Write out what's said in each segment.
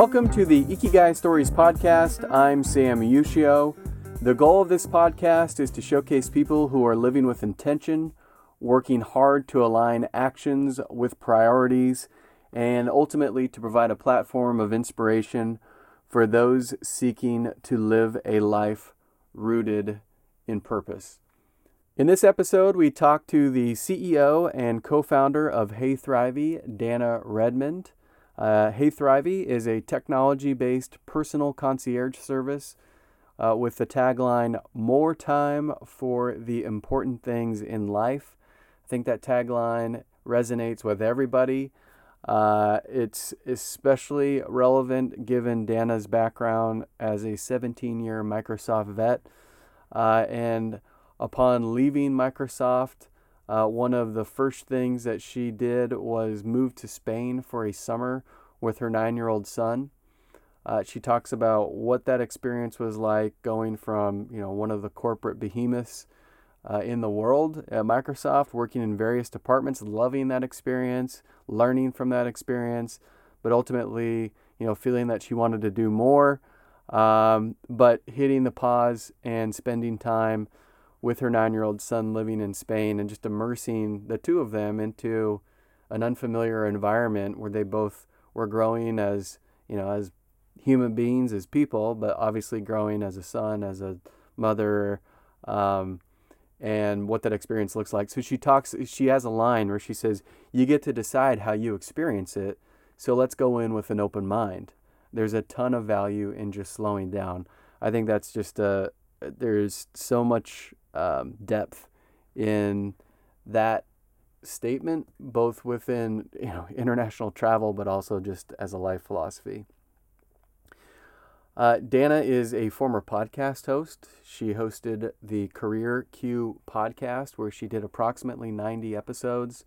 Welcome to the Ikigai Stories podcast. I'm Sam Yushio. The goal of this podcast is to showcase people who are living with intention, working hard to align actions with priorities, and ultimately to provide a platform of inspiration for those seeking to live a life rooted in purpose. In this episode, we talk to the CEO and co founder of Hey Thrivey, Danna Redmond. Uh, HeyThrivy is a technology based personal concierge service uh, with the tagline More Time for the Important Things in Life. I think that tagline resonates with everybody. Uh, it's especially relevant given Danna's background as a 17 year Microsoft vet. Uh, and upon leaving Microsoft, uh, one of the first things that she did was move to Spain for a summer with her nine year old son. Uh, she talks about what that experience was like going from you know one of the corporate behemoths uh, in the world at Microsoft, working in various departments, loving that experience, learning from that experience, but ultimately you know feeling that she wanted to do more, um, but hitting the pause and spending time with her nine year old son living in Spain and just immersing the two of them into an unfamiliar environment where they both were growing as, you know, as human beings, as people, but obviously growing as a son, as a mother, um, and what that experience looks like. So she talks, she has a line where she says, You get to decide how you experience it. So let's go in with an open mind. There's a ton of value in just slowing down. I think that's just a, there's so much um, depth in that statement, both within you know international travel, but also just as a life philosophy. Uh, Danna is a former podcast host. She hosted the Career Q podcast, where she did approximately 90 episodes.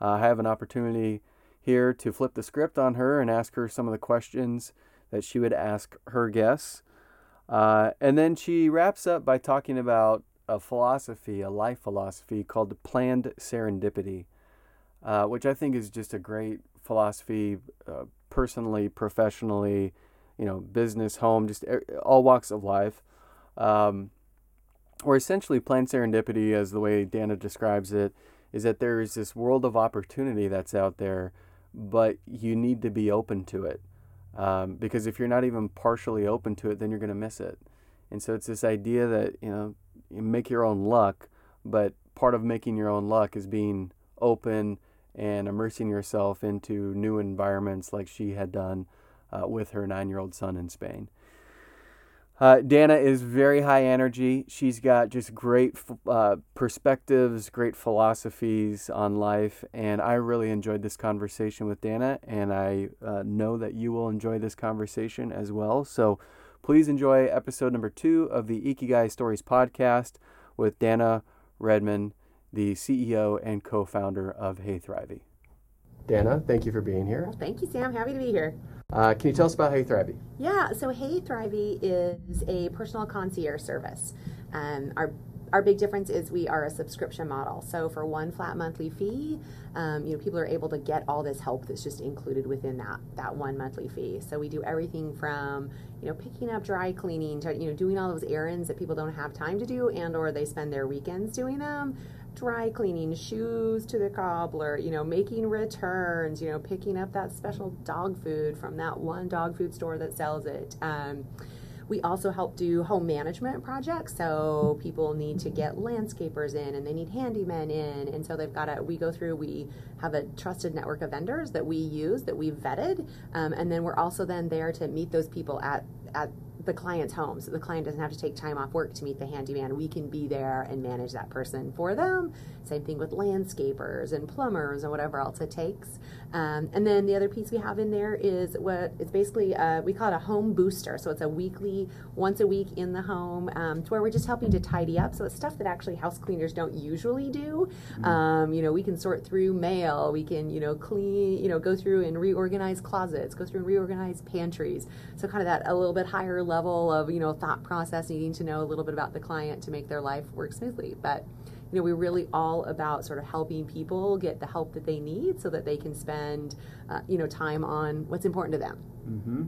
Uh, I have an opportunity here to flip the script on her and ask her some of the questions that she would ask her guests. Uh, and then she wraps up by talking about a philosophy, a life philosophy called planned serendipity, uh, which I think is just a great philosophy, uh, personally, professionally, you know, business, home, just all walks of life. Um, or essentially, planned serendipity, as the way Danna describes it, is that there is this world of opportunity that's out there, but you need to be open to it. Um, because if you're not even partially open to it, then you're going to miss it. And so it's this idea that, you know, make your own luck, but part of making your own luck is being open and immersing yourself into new environments like she had done uh, with her nine year old son in Spain. Uh, Danna is very high energy. She's got just great uh, perspectives, great philosophies on life, and I really enjoyed this conversation with Danna, and I uh, know that you will enjoy this conversation as well. So please enjoy episode number two of the Ikigai Stories podcast with Danna Redmond, the CEO and co founder of Hey Thrivey. Danna, thank you for being here. Well, thank you, Sam. Happy to be here. Uh, can you tell us about HeyThrivy? Yeah, so HeyThrivy is a personal concierge service. Um, our our big difference is we are a subscription model. So for one flat monthly fee, um, you know, people are able to get all this help that's just included within that that one monthly fee. So we do everything from you know picking up dry cleaning to you know doing all those errands that people don't have time to do and or they spend their weekends doing them dry cleaning, shoes to the cobbler, you know, making returns, you know, picking up that special dog food from that one dog food store that sells it. Um, we also help do home management projects. So people need to get landscapers in and they need handymen in. And so they've got to, we go through, we have a trusted network of vendors that we use, that we've vetted. Um, and then we're also then there to meet those people at, at the client's home so the client doesn't have to take time off work to meet the handyman. We can be there and manage that person for them. Same thing with landscapers and plumbers and whatever else it takes. Um, and then the other piece we have in there is what it's basically uh, we call it a home booster. So it's a weekly once a week in the home um, to where we're just helping to tidy up. So it's stuff that actually house cleaners don't usually do. Mm-hmm. um, you know we can sort through mail. We can you know clean you know go through and reorganize closets go through and reorganize pantries. So kind of that a little bit higher level level of you know thought process, needing to know a little bit about the client to make their life work smoothly. But you know, we're really all about sort of helping people get the help that they need so that they can spend, uh, you know, time on what's important to them. Mm-hmm.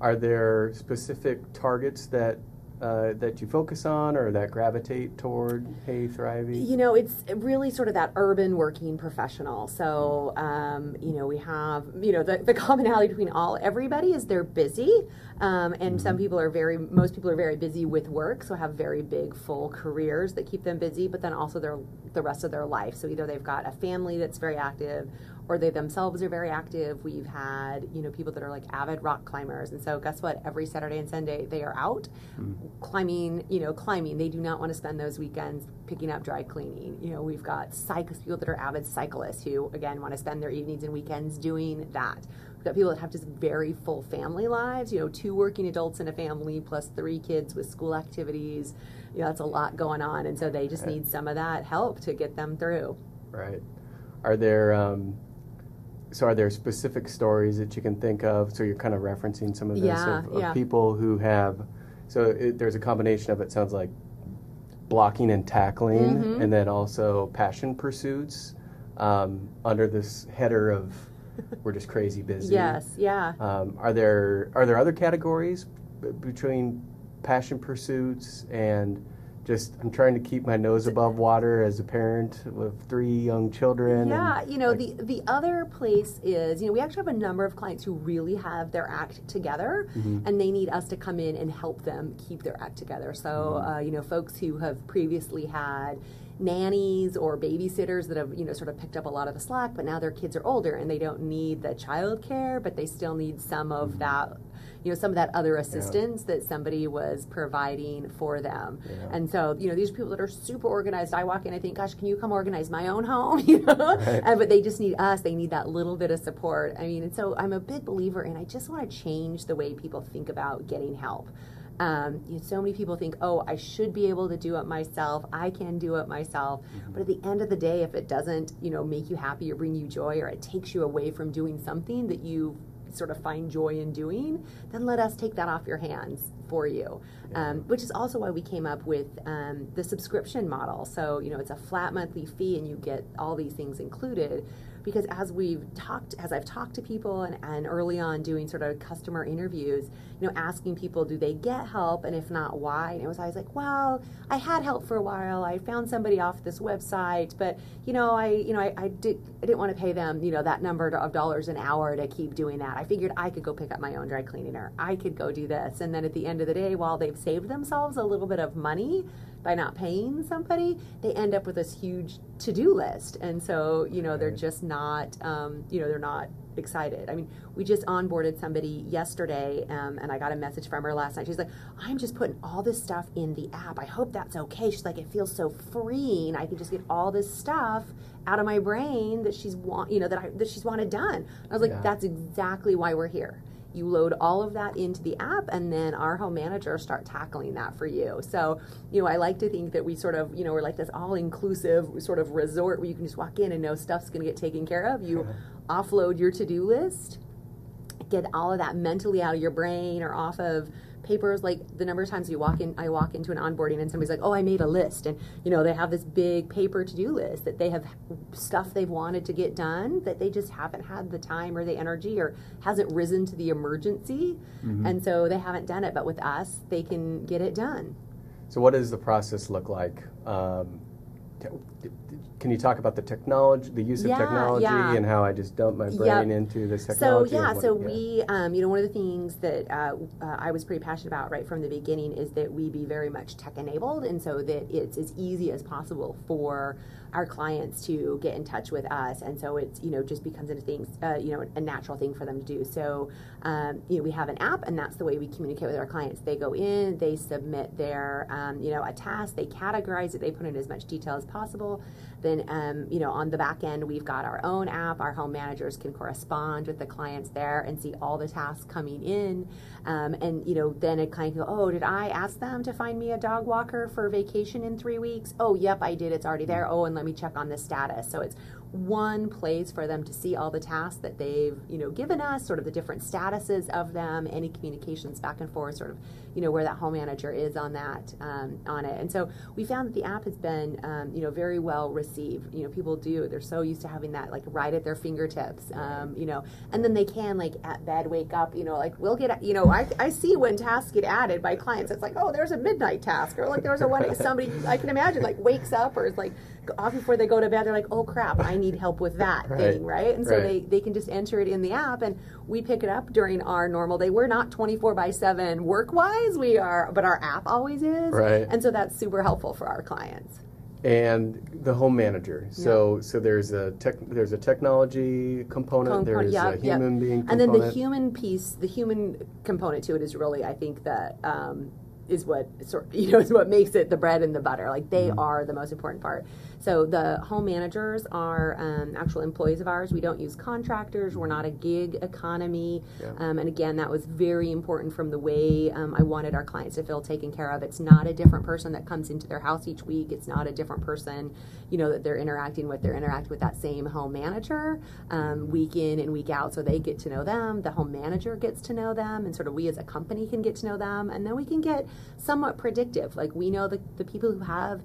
are there specific targets that uh, that you focus on or that gravitate toward HeyThrivy? You know, it's really sort of that urban working professional. So, um, you know, we have, you know, the, the commonality between all everybody is they're busy. Um, and mm-hmm. some people are very, most people are very busy with work, so have very big, full careers that keep them busy, but then also their the rest of their life. So either they've got a family that's very active, or they themselves are very active. We've had, you know, people that are like avid rock climbers. And so guess what? Every Saturday and Sunday they are out mm. climbing, you know, climbing. They do not want to spend those weekends picking up dry cleaning. You know, we've got cyclists, people that are avid cyclists who again want to spend their evenings and weekends doing that. We've got people that have just very full family lives, you know, two working adults in a family plus three kids with school activities. You know, that's a lot going on. And so they just right. need some of that help to get them through. Right. Are there um, so are there specific stories that you can think of so you're kind of referencing some of this yeah, of, of yeah. people who have so it, there's a combination of it sounds like blocking and tackling mm-hmm. and then also passion pursuits um, under this header of we're just crazy busy yes yeah um, are there are there other categories b- between passion pursuits and just I'm trying to keep my nose above water as a parent with three young children. Yeah, you know, like, the the other place is, you know, we actually have a number of clients who really have their act together mm-hmm. and they need us to come in and help them keep their act together. So, mm-hmm. uh, you know, folks who have previously had nannies or babysitters that have you know sort of picked up a lot of the slack but now their kids are older and they don't need the child care but they still need some of mm-hmm. that you know some of that other assistance yeah. that somebody was providing for them yeah. and so you know these people that are super organized i walk in i think gosh can you come organize my own home you know right. and, but they just need us they need that little bit of support i mean and so i'm a big believer and i just want to change the way people think about getting help um, you know, so many people think, oh, I should be able to do it myself. I can do it myself. Mm-hmm. But at the end of the day, if it doesn't, you know, make you happy or bring you joy, or it takes you away from doing something that you sort of find joy in doing, then let us take that off your hands for you. Um, which is also why we came up with um, the subscription model. So, you know, it's a flat monthly fee and you get all these things included because as we've talked as i've talked to people and, and early on doing sort of customer interviews you know asking people do they get help? And if not why? And it was always like well i had help for a while. I found somebody off this website but you know i you know i, I did i didn't want to pay them you know that number of dollars an hour to keep doing that. I figured i could go pick up my own dry cleaner. I could go do this. And then at the end of the day while they've saved themselves a little bit of money by not paying somebody, they end up with this huge to do list. And so, you know, they're just not, um, you know, they're not excited. I mean, we just onboarded somebody yesterday, um, and I got a message from her last night. She's like, I'm just putting all this stuff in the app. I hope that's okay. She's like, it feels so freeing. I can just get all this stuff out of my brain that she's want, you know, that I, that she's wanted done. I was like, yeah. that's exactly why we're here you load all of that into the app and then our home manager start tackling that for you. So you know i like to think that we sort of you know we're like this all inclusive sort of resort where you can just walk in and know stuff's going to get taken care of. You offload your to-do list get all of that mentally out of your brain or off of papers like the number of times you walk in i walk into an onboarding and somebody's like oh i made a list and you know they have this big paper to-do list that they have stuff they've wanted to get done that they just haven't had the time or the energy or hasn't risen to the emergency mm-hmm. and so they haven't done it but with us they can get it done so what does the process look like um, can you talk about the technology, the use of yeah, technology, yeah. and how I just dump my brain yep. into this technology? So yeah, so we, um, you know, one of the things that uh, uh, I was pretty passionate about right from the beginning is that we be very much tech enabled, and so that it's as easy as possible for our clients to get in touch with us, and so it's you know just becomes a thing, uh, you know, a natural thing for them to do. So um, you know, we have an app, and that's the way we communicate with our clients. They go in, they submit their um, you know a task, they categorize it, they put in as much detail as possible. Then, um, you know, on the back end, we've got our own app. Our home managers can correspond with the clients there and see all the tasks coming in. Um, and, you know, then a client can go, oh, did I ask them to find me a dog walker for vacation in three weeks? Oh, yep, I did. It's already there. Oh, and let me check on the status. So it's one place for them to see all the tasks that they've you know given us, sort of the different statuses of them, any communications back and forth, sort of you know where that home manager is on that um, on it. And so we found that the app has been um, you know very well received. You know people do they're so used to having that like right at their fingertips. Um, you know, and then they can like at bed wake up. You know, like we'll get you know I, I see when tasks get added by clients. It's like oh there's a midnight task or like there's a one somebody I can imagine like wakes up or is like off before they go to bed they're like oh crap I need help with that Right. thing right and so Right. they they can just enter it in the app and we pick it up during our normal day we're not 24 by 7 work wise we are but our app always is Right. and so that's super helpful for our clients and the home manager. So so there's a tech there's a technology component. There's yeah, a yeah. human being component. and then the human piece the human component to it is really i think that um, is what sort you know is what makes it the bread and the butter. Like they Mm-hmm. are the most important part. So the home managers are um, actual employees of ours. We don't use contractors. We're not a gig economy. Yeah. um, and again that was very important from the way um, i wanted our clients to feel taken care of. It's not a different person that comes into their house each week. It's not a different person you know that they're interacting with they're interacting with that same home manager um, week in and week out so they get to know them the home manager gets to know them and sort of we as a company can get to know them and then we can get somewhat predictive. Like we know the, the people who have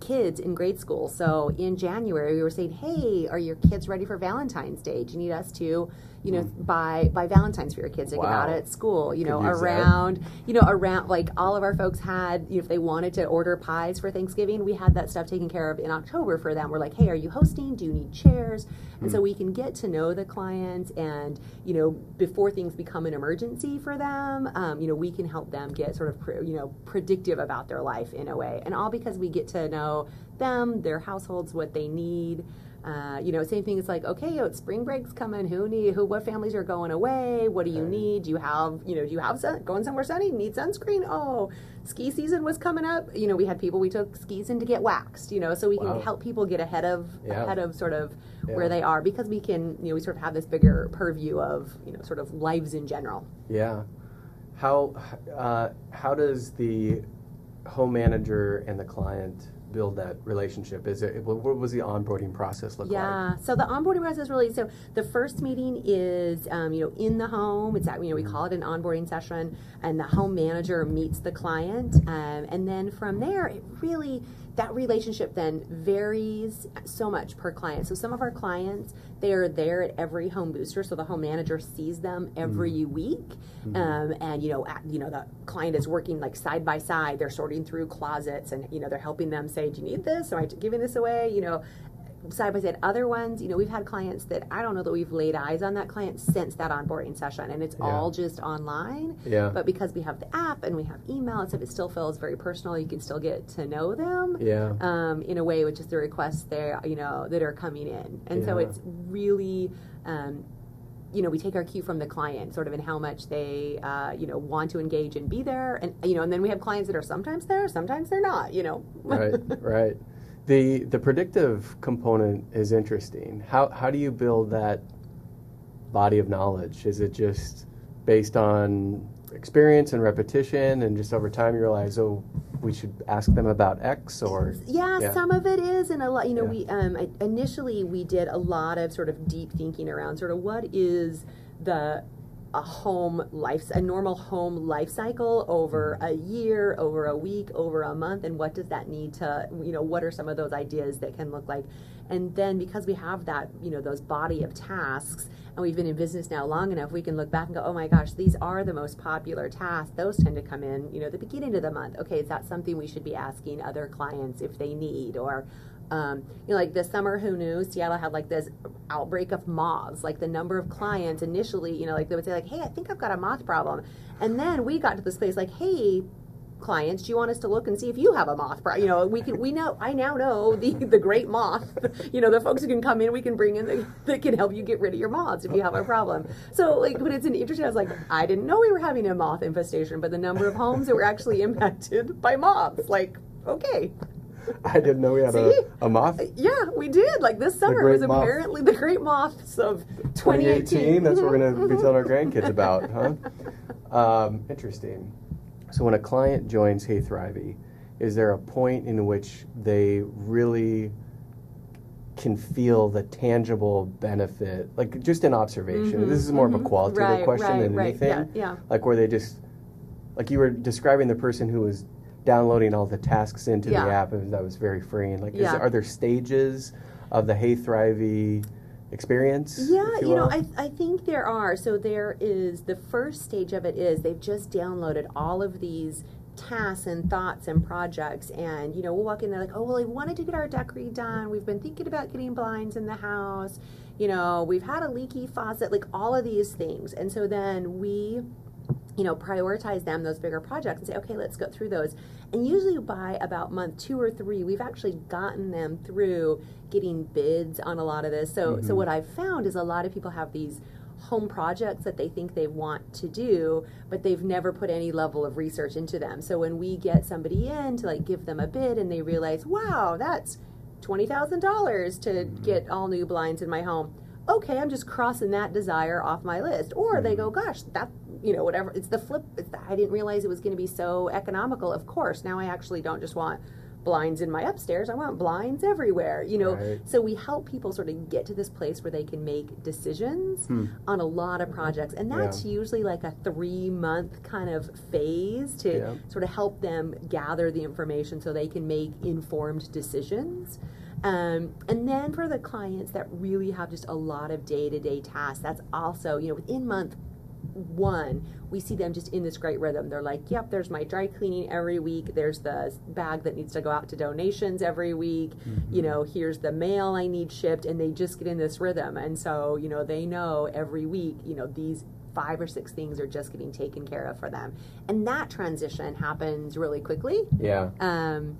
kids in grade school. So in january we were saying hey are your kids ready for valentine's day? Do you need us to you know buy buy valentines for your kids to get out Wow. at school? You know use that. around you know around like all of our folks had you know, if they wanted to order pies for thanksgiving we had that stuff taken care of in october for them. We're like hey are you hosting? Do you need chairs? And so we can get to know the clients and you know before things become an emergency for them um, you know we can help them get sort of you know predictive about their life in a way. And all because we get to know them their households what they need uh, you know, same thing. It's like, okay, oh, it's spring break's coming. Who need? Who? What families are going away? What do you need? Do you have? You know, do you have sun, going somewhere sunny? Need sunscreen? Oh, ski season was coming up. You know, we had people we took skis in to get waxed. You know, so we can help people get ahead of Yeah. ahead of sort of Yeah. where they are because we can. You know, we sort of have this bigger purview of you know sort of lives in general. Yeah. How uh, how does the home manager and the client build that relationship? Is it what was the onboarding process look like? Yeah. So the onboarding process really. So the first meeting is, um, you know, in the home. It's at you know we call it an onboarding session, and the home manager meets the client, um, and then from there it really that relationship then varies so much per client. So some of our clients they are there at every home booster, so the home manager sees them every week, um, and you know, at, you know the client is working like side by side. They're sorting through closets, and you know they're helping them say, "Do you need this? Am I giving this away?" You know, side by side. Other ones, you know, we've had clients that I don't know that we've laid eyes on that client since that onboarding session, and it's Yeah. all just online. Yeah. But because we have the app and we have email and stuff, it still feels very personal. You can still get to know them. Yeah. Um, in a way, with just the requests there, you know, that are coming in, and so it's really. Um, you know, we take our cue from the client, sort of in how much they, uh, you know, want to engage and be there, and you know, and then we have clients that are sometimes there, sometimes they're not. You know, right, right. The the predictive component is interesting. How how do you build that body of knowledge? Is it just based on experience and repetition, and just over time you realize, oh, we should ask them about X, or Yeah, Yeah. some of it is, and a lot. You know, Yeah. we um, I, initially we did a lot of sort of deep thinking around sort of what is the a home life, a normal home life cycle over a year, over a week, over a month, and what does that need to, you know, what are some of those ideas that can look like, and then because we have that, you know, those body of tasks, and we've been in business now long enough, we can look back and go, oh my gosh, these are the most popular tasks. Those tend to come in, you know, the beginning of the month. Okay, is that something we should be asking other clients if they need, or um, you know, like this summer, who knew Seattle had like this outbreak of moths. Like the number of clients initially, you know, like they would say like, "Hey, I think I've got a moth problem," and then we got to this place like, "Hey." Clients, do you want us to look and see if you have a moth problem? You know, we can. We know. I now know the the great moth. You know, the folks who can come in, we can bring in the, that can help you get rid of your moths if you have a problem. So, like, but it's an interesting. I was like, I didn't know we were having a moth infestation, but the number of homes that were actually impacted by moths, like, okay, I didn't know we had a, See? a moth. yeah, we did. Like this summer was moth. apparently the great moths of 2018. 2018. That's what we're going to be Mhm. telling our grandkids about, huh? Um, interesting. So when a client joins HeyThrivy, is there a point in which they really can feel the tangible benefit, like just an observation. Mhm, This is more of mhm. a qualitative Right, question right, than right. anything. Yeah, yeah. Like where they just, like you were describing the person who was downloading all the tasks into Yeah. the app, and that was very freeing. Like, is, are there stages of the HeyThrivy experience? Yeah, if you, know. I, I think there are. So there is the first stage of it is they've just downloaded all of these tasks and thoughts and projects and you know we'll walk in there like oh well we wanted to get our deck redone we've been thinking about getting blinds in the house you know we've had a leaky faucet like all of these things and so then we you know prioritize them those bigger projects and say okay let's go through those. And usually by about month two or three we've actually gotten them through getting bids on a lot of this. So so Mhm. what i've found is a lot of people have these home projects that they think they want to do but they've never put any level of research into them. So when we get somebody in to like give them a bid and they realize wow that's $20000 to get all new blinds in my home okay i'm just crossing that desire off my list or they go gosh that you know whatever it's the flip it's the, i didn't realize it was going to be so economical of course now i actually don't just want blinds in my upstairs i want blinds everywhere you know Right. so we help people sort of get to this place where they can make decisions Hmm. on a lot of projects and that's usually like a three month kind of phase to Yeah. sort of help them gather the information so they can make informed decisions um, and then for the clients that really have just a lot of day-to-day tasks that's also you know within month one we see them just in this great rhythm. They're like yep there's my dry cleaning every week. There's the bag that needs to go out to donations every week. You know here's the mail i need shipped. And they just get in this rhythm. And so you know they know every week you know these five or six things are just getting taken care of for them. And that transition happens really quickly. Yeah. um,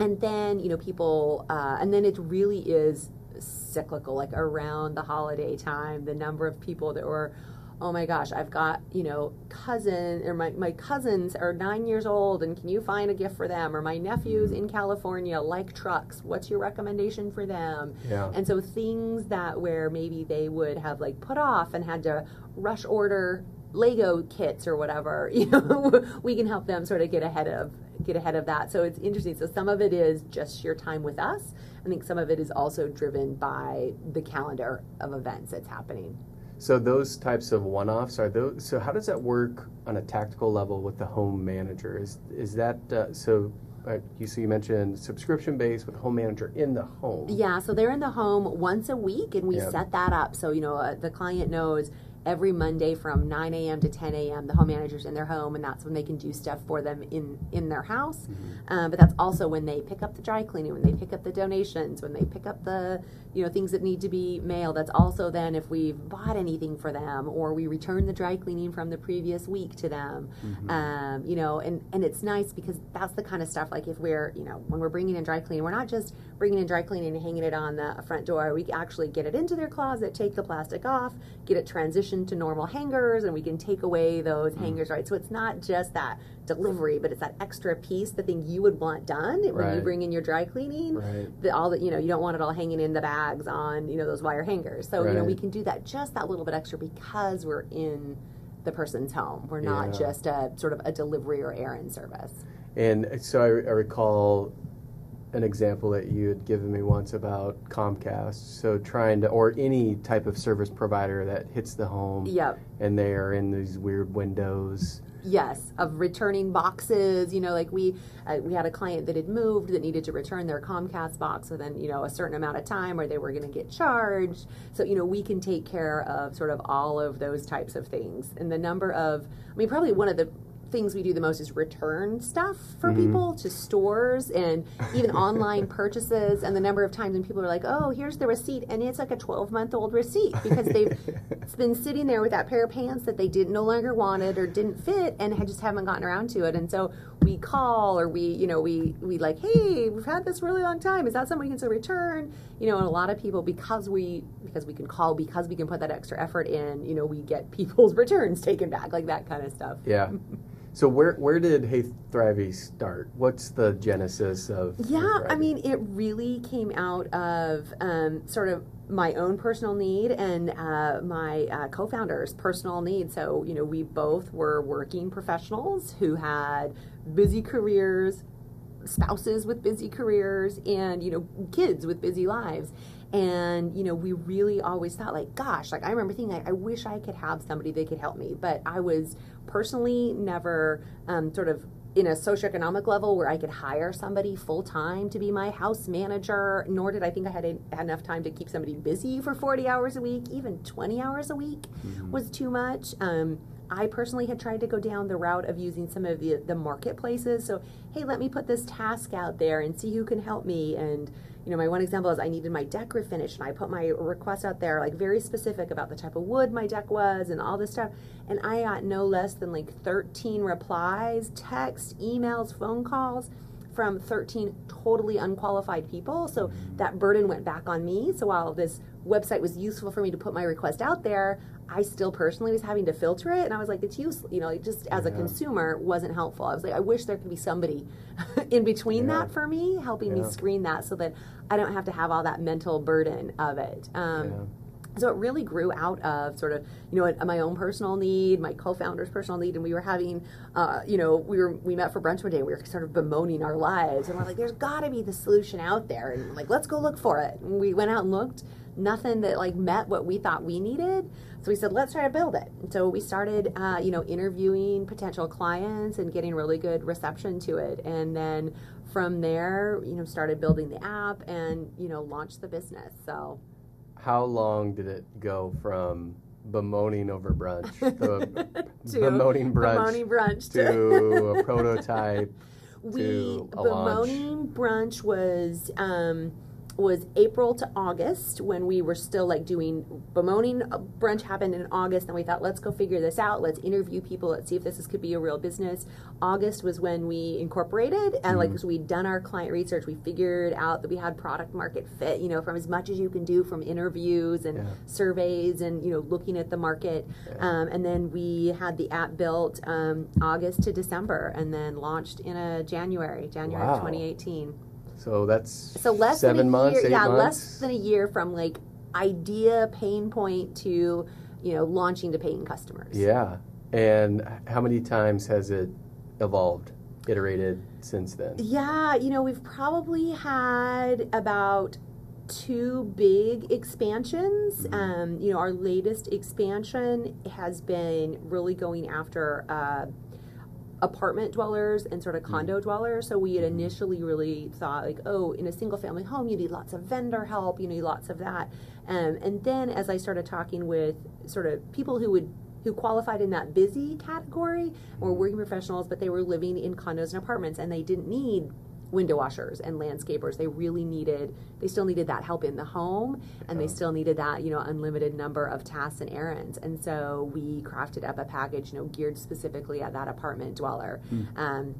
and then you know people uh, and then it really is cyclical like around the holiday time the number of people that were oh my gosh i've got you know cousin or my, my cousins are nine years old and can you find a gift for them? Or my nephews in california like trucks. What's your recommendation for them? Yeah. and so things that where maybe they would have like put off and had to rush order Lego kits or whatever, you know, we can help them sort of get ahead of get ahead of that. So it's interesting. So some of it is just your time with us. I think some of it is also driven by the calendar of events that's happening. So those types of one-offs are those. So how does that work on a tactical level with the home manager? Is is that uh, so? Uh, you so you mentioned subscription based with home manager in the home. Yeah, so they're in the home once a week, and we Yep. set that up. So, you know, uh, the client knows every Monday from 9 a.m. to 10 a.m. the home manager's in their home, and that's when they can do stuff for them in in their house. Um, but that's also when they pick up the dry cleaning, when they pick up the donations, when they pick up the you know things that need to be mailed. That's also then if we've bought anything for them, or we return the dry cleaning from the previous week to them. Um, you know, and and it's nice because that's the kind of stuff like if we're you know when we're bringing in dry cleaning, we're not just bringing in dry cleaning and hanging it on the front door. We actually get it into their closet, take the plastic off, get it transitioned to normal hangers, and we can take away those mm-hmm. hangers, right? So it's not just that delivery, but it's that extra piece, the thing you would want done when you bring in your dry cleaning. Right. The, all that you know, you don't want it all hanging in the bags on you know those wire hangers. So you know we can do that just that little bit extra because we're in the person's home. We're not Yeah. just a sort of a delivery or errand service. And so I, I recall an example that you had given me once about Comcast. So trying to, or any type of service provider that hits the home, Yep. and they are in these weird windows. Yes, of returning boxes. You know, like we uh, we had a client that had moved that needed to return their Comcast box within you know a certain amount of time, or they were going to get charged. So you know, we can take care of sort of all of those types of things. And the number of, I mean, probably one of the things we do the most is return stuff for mm-hmm. people to stores and even online purchases and the number of times when people are like oh here's the receipt and it's like a 12 month old receipt because they've it's been sitting there with that pair of pants that they didn't no longer wanted or didn't fit and had just haven't gotten around to it. And so we call or we you know we we like hey we've had this really long time. Is that something we can still return? You know and a lot of people because we because we can call because we can put that extra effort in you know we get people's returns taken back like that kind of stuff. Yeah. So where where did Hey Thrivey start? What's the genesis of? Hey Yeah, I mean, it really came out of um, sort of my own personal need and uh, my uh, co-founder's personal need. So, you know, we both were working professionals who had busy careers, spouses with busy careers and you know kids with busy lives and you know we really always thought like gosh like i remember thinking like, i wish i could have somebody that could help me but i was personally never um, sort of in a socioeconomic level where I could hire somebody full time to be my house manager, nor did I think I had, a, had, enough time to keep somebody busy for 40 hours a week. Even 20 hours a week mm-hmm. was too much. Um, I personally had tried to go down the route of using some of the, the marketplaces. So, hey, let me put this task out there and see who can help me. And you know, my one example is I needed my deck refinished, and I put my request out there, like very specific about the type of wood my deck was and all this stuff. And I got no less than like 13 replies, text, emails, phone calls from 13 totally unqualified people. So that burden went back on me. So while this website was useful for me to put my request out there, I still personally was having to filter it, and I was like, it's useless. You know, just as yeah. a consumer, wasn't helpful. I was like, I wish there could be somebody in between yeah. that for me, helping yeah. me screen that, so that I don't have to have all that mental burden of it. Um, so it really grew out of sort of you know my own personal need my co-founder's personal need and we were having uh, you know we were we met for brunch one day and we were sort of bemoaning our lives and we're like there's got to be the solution out there and like let's go look for it and we went out and looked nothing that like met what we thought we needed so we said, let's try to build it. So we started, uh, you know, interviewing potential clients and getting really good reception to it. And then from there, you know, started building the app and, you know, launched the business. So how long did it go from bemoaning over brunch, to bemoaning brunch, bemoaning brunch to a prototype? We bemoaning brunch was um, was April to August when we were still like doing bemoaning brunch happened in August and we thought let's go figure this out let's interview people let's see if this is, could be a real business August was when we incorporated and mm-hmm. like so we'd done our client research we figured out that we had product market fit you know from as much as you can do from interviews and yeah. surveys and you know looking at the market yeah. um, and then we had the app built um, August to December and then launched in a January January wow. 2018 so that's so less seven than a months. Year, yeah, months? less than a year from like idea pain point to you know launching to paying customers. Yeah, and how many times has it evolved, iterated since then? Yeah, you know we've probably had about two big expansions. Mm-hmm. Um, you know, our latest expansion has been really going after. Uh, apartment dwellers and sort of mm-hmm. condo dwellers. So we had initially really thought like, oh, in a single family home, you need lots of vendor help, you need lots of that. Um, and then as I started talking with sort of people who would who qualified in that busy category were mm-hmm. working professionals, but they were living in condos and apartments and they didn't need window washers and landscapers. They really needed, they still needed that help in the home and they still needed that, you know, unlimited number of tasks and errands. And so we crafted up a package, you know, geared specifically at that apartment dweller. Mm. Um,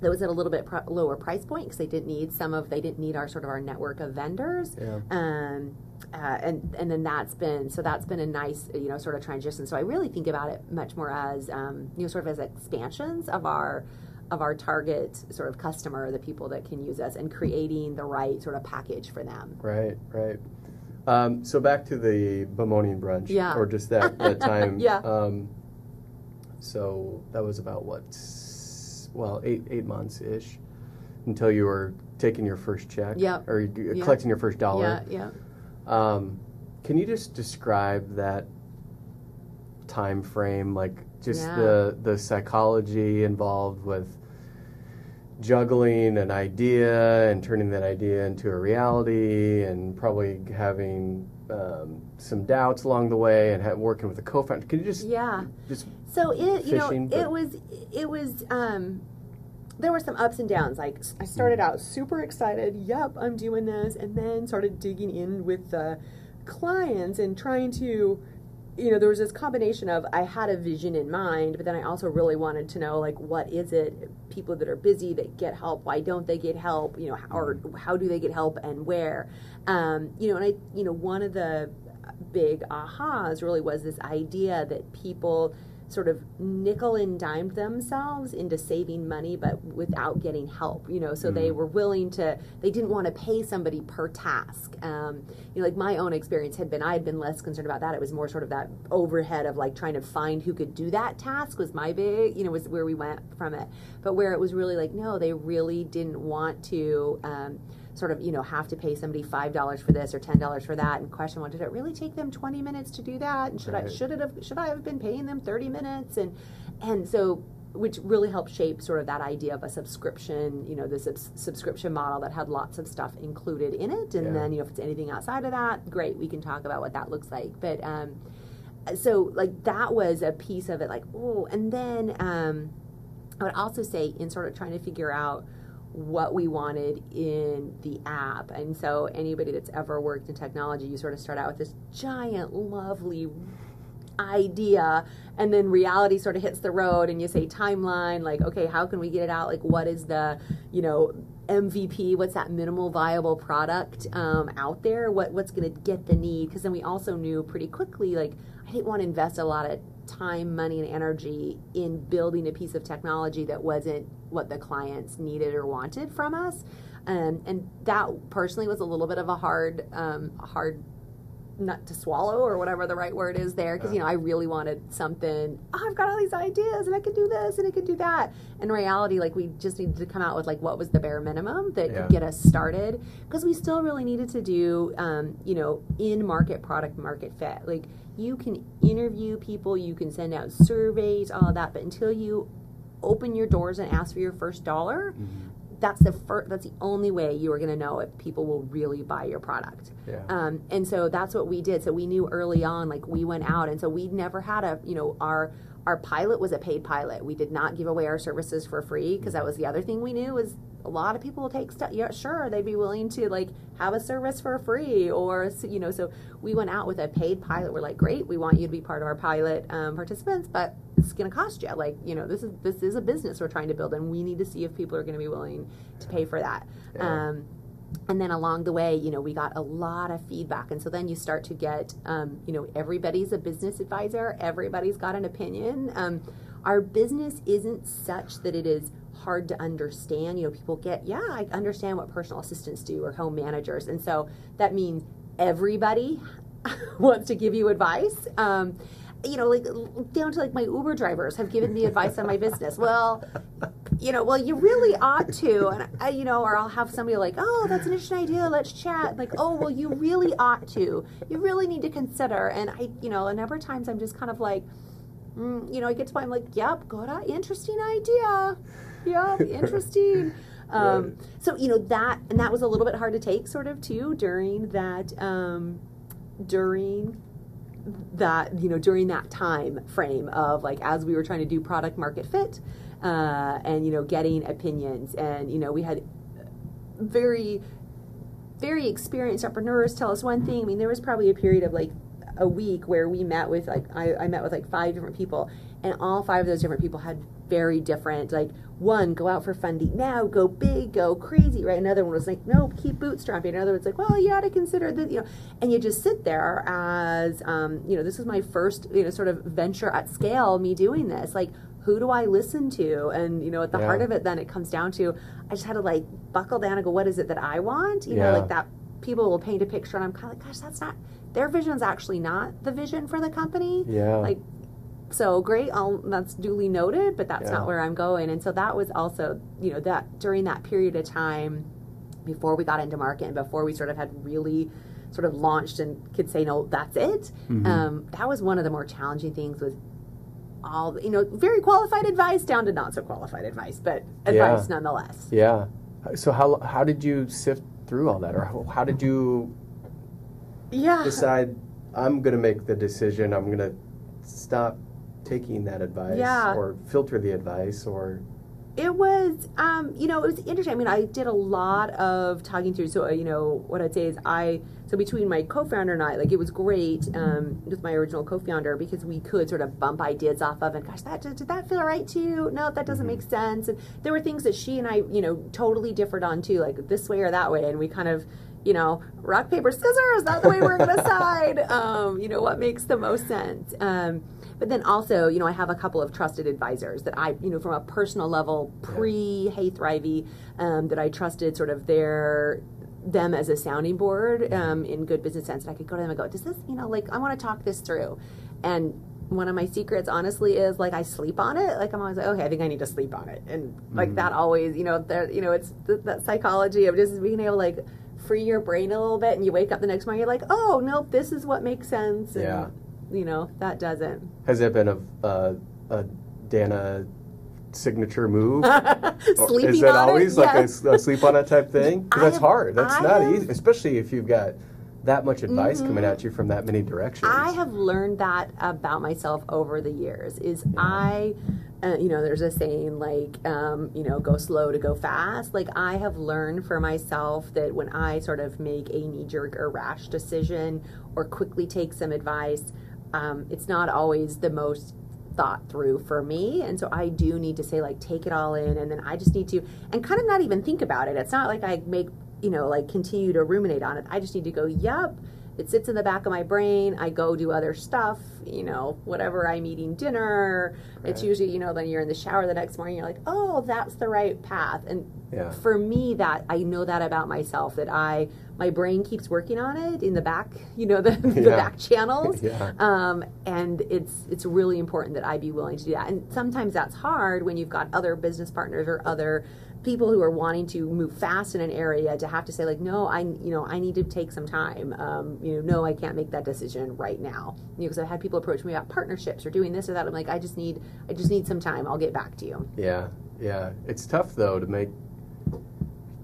that was at a little bit lower price point because they didn't need some of they didn't need our sort of our network of vendors yeah. um, uh, and and then that's been so that's been a nice you know sort of transition so I really think about it much more as um, you know sort of as expansions of our of our target sort of customer, the people that can use us, and creating the right sort of package for them. Right, right. Um, so back to the bemoaning brunch, yeah. or just that, that time. yeah. Um, so that was about what, well, eight eight months ish, until you were taking your first check. Yeah. Or yeah. collecting your first dollar. Yeah, yeah. Um, can you just describe that time frame, like just yeah. the the psychology involved with juggling an idea and turning that idea into a reality and probably having um, some doubts along the way and ha- working with a co-founder. Can you just yeah just so it you know it was it was um, there were some ups and downs. Like I started mm. out super excited. Yep, I'm doing this, and then started digging in with the clients and trying to you know, there was this combination of I had a vision in mind, but then I also really wanted to know like what is it people that are busy that get help, why don't they get help, you know, or mm-hmm. how do they get help and where, um, you know, and I, you know, one of the big ahas really was this idea that people sort of nickel and dimed themselves into saving money but without getting help you know? So mm. they were willing to they didn't want to pay somebody per task. Um, you know like my own experience had been i had been less concerned about that. It was more sort of that overhead of like trying to find who could do that task was my big you know was where we went from it. But where it was really like no they really didn't want to um, sort of you know have to pay somebody five dollars for this or ten dollars for that and question well did it really take them 20 minutes to do that and should right. i should it have should i have been paying them 30 minutes and and so which really helped shape sort of that idea of a subscription you know the this subscription model that had lots of stuff included in it and yeah. then you know if it's anything outside of that great we can talk about what that looks like but um so like that was a piece of it like oh and then um i would also say in sort of trying to figure out what we wanted in the app. And so, anybody that's ever worked in technology, you sort of start out with this giant, lovely idea, and then reality sort of hits the road, and you say timeline, like, okay, how can we get it out? Like, what is the, you know, MVP? What's that minimal viable product um, out there? What what's going to get the need? Because then we also knew pretty quickly, like, I didn't want to invest a lot of time, money, and energy in building a piece of technology that wasn't what the clients needed or wanted from us. Um, and that personally was a little bit of a hard, um, hard nut to swallow or whatever the right word is there because you know I really wanted something oh, I've got all these ideas and I could do this and I could do that. In reality like we just needed to come out with like what was the bare minimum that yeah. could get us started because we still really needed to do um, you know in market product market fit. Like you can interview people you can send out surveys all of that but until you open your doors and ask for your first dollar mm-hmm that's the first that's the only way you are going to know if people will really buy your product yeah. um, and so that's what we did so we knew early on like we went out and so we never had a you know our our pilot was a paid pilot. We did not give away our services for free because that was the other thing we knew was a lot of people will take stuff yeah sure they'd be willing to like have a service for free or you know so we went out with a paid pilot. We're like great we want you to be part of our pilot um, participants but it's going to cost you like you know this is this is a business we're trying to build and we need to see if people are going to be willing to pay for that. Yeah. um, and then along the way you know we got a lot of feedback and so then you start to get um, you know everybody's a business advisor everybody's got an opinion um, our business isn't such that it is hard to understand. You know, people get, yeah, I understand what personal assistants do or home managers. And so that means everybody wants to give you advice. Um, you know, like down to like my Uber drivers have given me advice on my business. Well, you know, well, you really ought to, and I, you know, or I'll have somebody like, oh, that's an interesting idea. Let's chat. Like, oh, well, you really ought to. You really need to consider. And I, you know, a number of times I'm just kind of like, mm, you know, I get to point, I'm like, yep, good, interesting idea yeah, interesting. Um, right. So you know that, and that was a little bit hard to take, sort of too, during that, um, during that, you know, during that time frame of like as we were trying to do product market fit, uh, and you know, getting opinions, and you know, we had very, very experienced entrepreneurs tell us one thing. I mean, there was probably a period of like a week where we met with like I, I met with like five different people, and all five of those different people had very different like one go out for funding now go big go crazy right another one was like no keep bootstrapping another one's like well you ought to consider this you know and you just sit there as um, you know this is my first you know sort of venture at scale me doing this like who do I listen to? And you know, at the yeah. heart of it, then it comes down to I just had to like buckle down and go, what is it that I want? You yeah. know, like that people will paint a picture, and I'm kind of like, gosh, that's not their vision's actually not the vision for the company. Yeah, like so great I'll, that's duly noted but that's yeah. not where i'm going and so that was also you know that during that period of time before we got into market and before we sort of had really sort of launched and could say no that's it mm-hmm. um, that was one of the more challenging things was all you know very qualified advice down to not so qualified advice but advice yeah. nonetheless yeah so how how did you sift through all that or how, how did you yeah decide i'm going to make the decision i'm going to stop taking that advice yeah. or filter the advice or it was um, you know it was interesting i mean i did a lot of talking through so uh, you know what i'd say is i so between my co-founder and i like it was great um, with my original co-founder because we could sort of bump ideas off of and gosh that did, did that feel right to you no that doesn't mm-hmm. make sense and there were things that she and i you know totally differed on too like this way or that way and we kind of you know, rock, paper, scissors, that's the way we're going to decide, um, you know, what makes the most sense. Um, but then also, you know, I have a couple of trusted advisors that I, you know, from a personal level, pre HeyThrivy, um, that I trusted sort of their them as a sounding board um, in good business sense. And I could go to them and go, does this, you know, like I want to talk this through. And one of my secrets, honestly, is like I sleep on it. Like I'm always like, okay, I think I need to sleep on it, and like mm-hmm. that always, you know, that you know, it's th- that psychology of just being able to like free your brain a little bit, and you wake up the next morning, you're like, oh nope, this is what makes sense. And, yeah. You know that doesn't. Has it been a uh, a Danna signature move? Sleeping is that always it? like yes. a, a, sleep on it type thing? Because that's have, hard. That's I not have, easy, especially if you've got that much advice mm-hmm. coming at you from that many directions. I have learned that about myself over the years. Is yeah. I, uh, you know, there's a saying like, um, you know, go slow to go fast. Like I have learned for myself that when I sort of make a knee jerk or rash decision or quickly take some advice, um, it's not always the most thought through for me and so i do need to say like take it all in and then i just need to and kind of not even think about it it's not like i make you know, like continue to ruminate on it. I just need to go, yep, it sits in the back of my brain. I go do other stuff, you know, whatever I'm eating dinner. Right. It's usually, you know, then you're in the shower the next morning, you're like, oh, that's the right path. And yeah. for me, that I know that about myself that I, my brain keeps working on it in the back, you know, the, the yeah. back channels. yeah. Um, and it's, it's really important that I be willing to do that. And sometimes that's hard when you've got other business partners or other people who are wanting to move fast in an area to have to say like no i you know i need to take some time. Um, you know no i can't make that decision right now. You know because i've had people approach me about partnerships or doing this or that. I'm like i just need i just need some time. I'll get back to you. Yeah yeah. It's tough though to make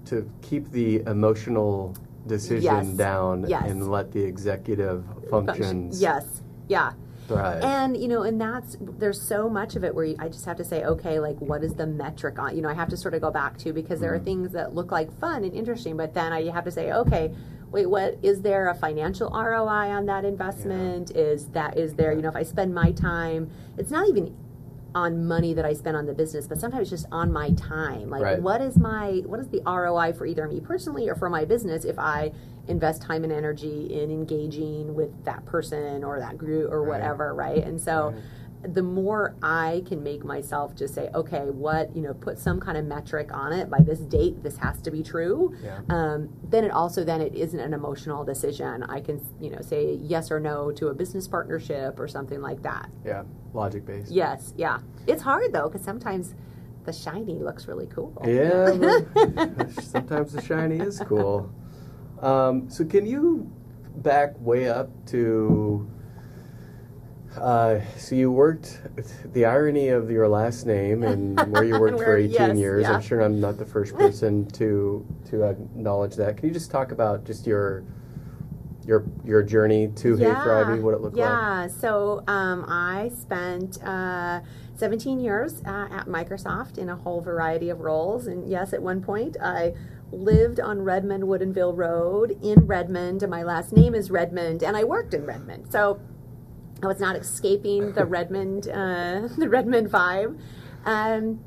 to keep the emotional decision yes. down yes. and let the executive functions yes. Yeah Right. And you know, and that's there's so much of it where you, I just have to say, okay, like what is the metric on? You know, I have to sort of go back to because there mm. are things that look like fun and interesting, but then I have to say, okay, wait, what is there a financial ROI on that investment? Yeah. Is that is there? You know, if I spend my time, it's not even on money that I spend on the business, but sometimes just on my time. Like, right. what is my what is the ROI for either me personally or for my business if I invest time and energy in engaging with that person or that group or right. whatever, right? And so. Right the more I can make myself just say, okay, what, you know, put some kind of metric on it by this date, this has to be true. Yeah. Um, then it also, then it isn't an emotional decision. I can, you know, say yes or no to a business partnership or something like that. Yeah. Logic based. Yes. Yeah. It's hard though, because sometimes the shiny looks really cool. Yeah. sometimes the shiny is cool. Um, so can you back way up to uh, so you worked. The irony of your last name and where you worked for 18 yes, years. Yeah. I'm sure I'm not the first person to to acknowledge that. Can you just talk about just your your your journey to yeah, HeyThrivy, what it looked yeah. like? Yeah. So um, I spent. Uh, 17 years uh, at Microsoft in a whole variety of roles. And yes, at one point I lived on Redmond Woodinville Road in Redmond, and my last name is Redmond, and I worked in Redmond. So I was not escaping the Redmond, uh, the Redmond vibe. Um,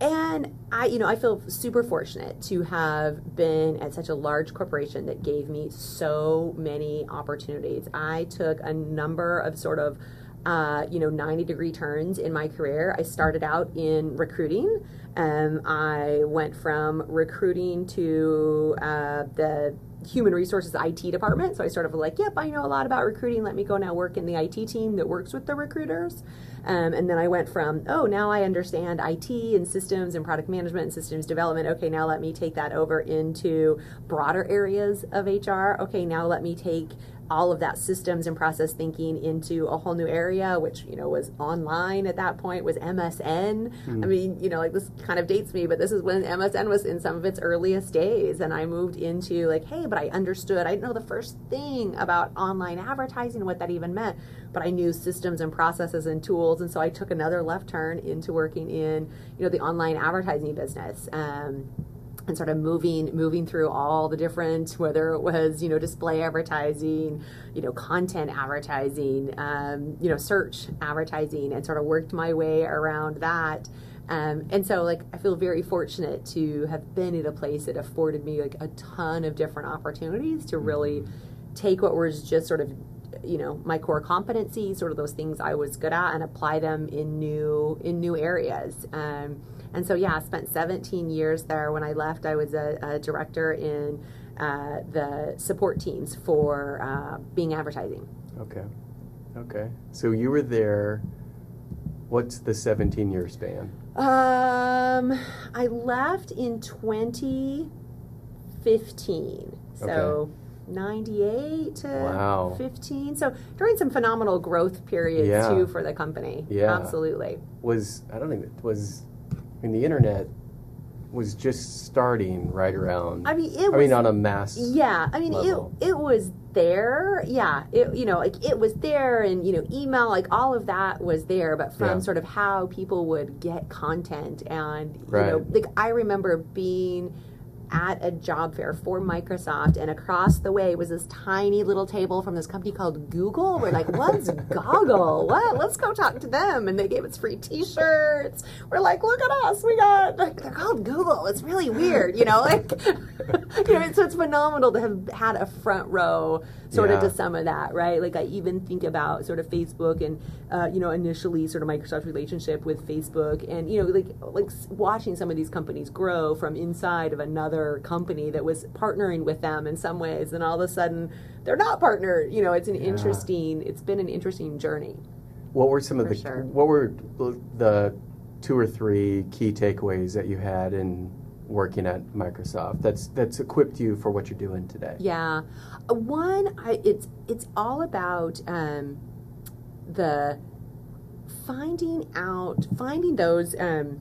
and I, you know, I feel super fortunate to have been at such a large corporation that gave me so many opportunities. I took a number of sort of, uh, you know, 90 degree turns in my career. I started out in recruiting. Um, I went from recruiting to uh, the human resources IT department. So I sort of like, yep, I know a lot about recruiting. Let me go now work in the IT team that works with the recruiters. Um, and then I went from, oh, now I understand IT and systems and product management and systems development. Okay, now let me take that over into broader areas of HR. Okay, now let me take all of that systems and process thinking into a whole new area, which you know was online at that point, was MSN. Mm. I mean, you know, like this kind of dates me, but this is when MSN was in some of its earliest days, and I moved into like, hey, but I understood. I didn't know the first thing about online advertising and what that even meant, but I knew systems and processes and tools, and so I took another left turn into working in you know the online advertising business. Um, and sort of moving moving through all the different whether it was you know display advertising you know content advertising um, you know search advertising and sort of worked my way around that um, and so like i feel very fortunate to have been at a place that afforded me like a ton of different opportunities to really take what was just sort of you know my core competencies, sort of those things I was good at, and apply them in new in new areas. Um, and so yeah, I spent 17 years there. When I left, I was a, a director in uh, the support teams for uh, Bing advertising. Okay. Okay. So you were there. What's the 17 year span? Um, I left in 2015. So Okay. 98 to Wow. 15. So during some phenomenal growth periods Yeah. too for the company. Yeah. Absolutely. Was I don't even was. I mean, the internet was just starting right around. I mean, it was I was mean, on a mass. Yeah, I mean level. it it was there. Yeah, it you know like it was there, and you know email like all of that was there, but from Yeah. sort of how people would get content, and you Right. know like I remember being at a job fair for Microsoft, and across the way was this tiny little table from this company called Google. We're like, what's Goggle? What? Let's go talk to them. And they gave us free T-shirts. We're like, look at us. We got like, they're called Google. It's really weird, you know. Like, you know, so it's phenomenal to have had a front row sort of to some of that, right? Like I even think about sort of Facebook and uh, you know initially sort of Microsoft's relationship with Facebook, and you know like like watching some of these companies grow from inside of another company that was partnering with them in some ways, and all of a sudden they're not partnered. You know, it's an Yeah. interesting. It's been an interesting journey. What were some of the sure. what were the two or three key takeaways that you had in working at Microsoft that's that's equipped you for what you're doing today? Yeah, one, I, it's it's all about um, the finding out, finding those um,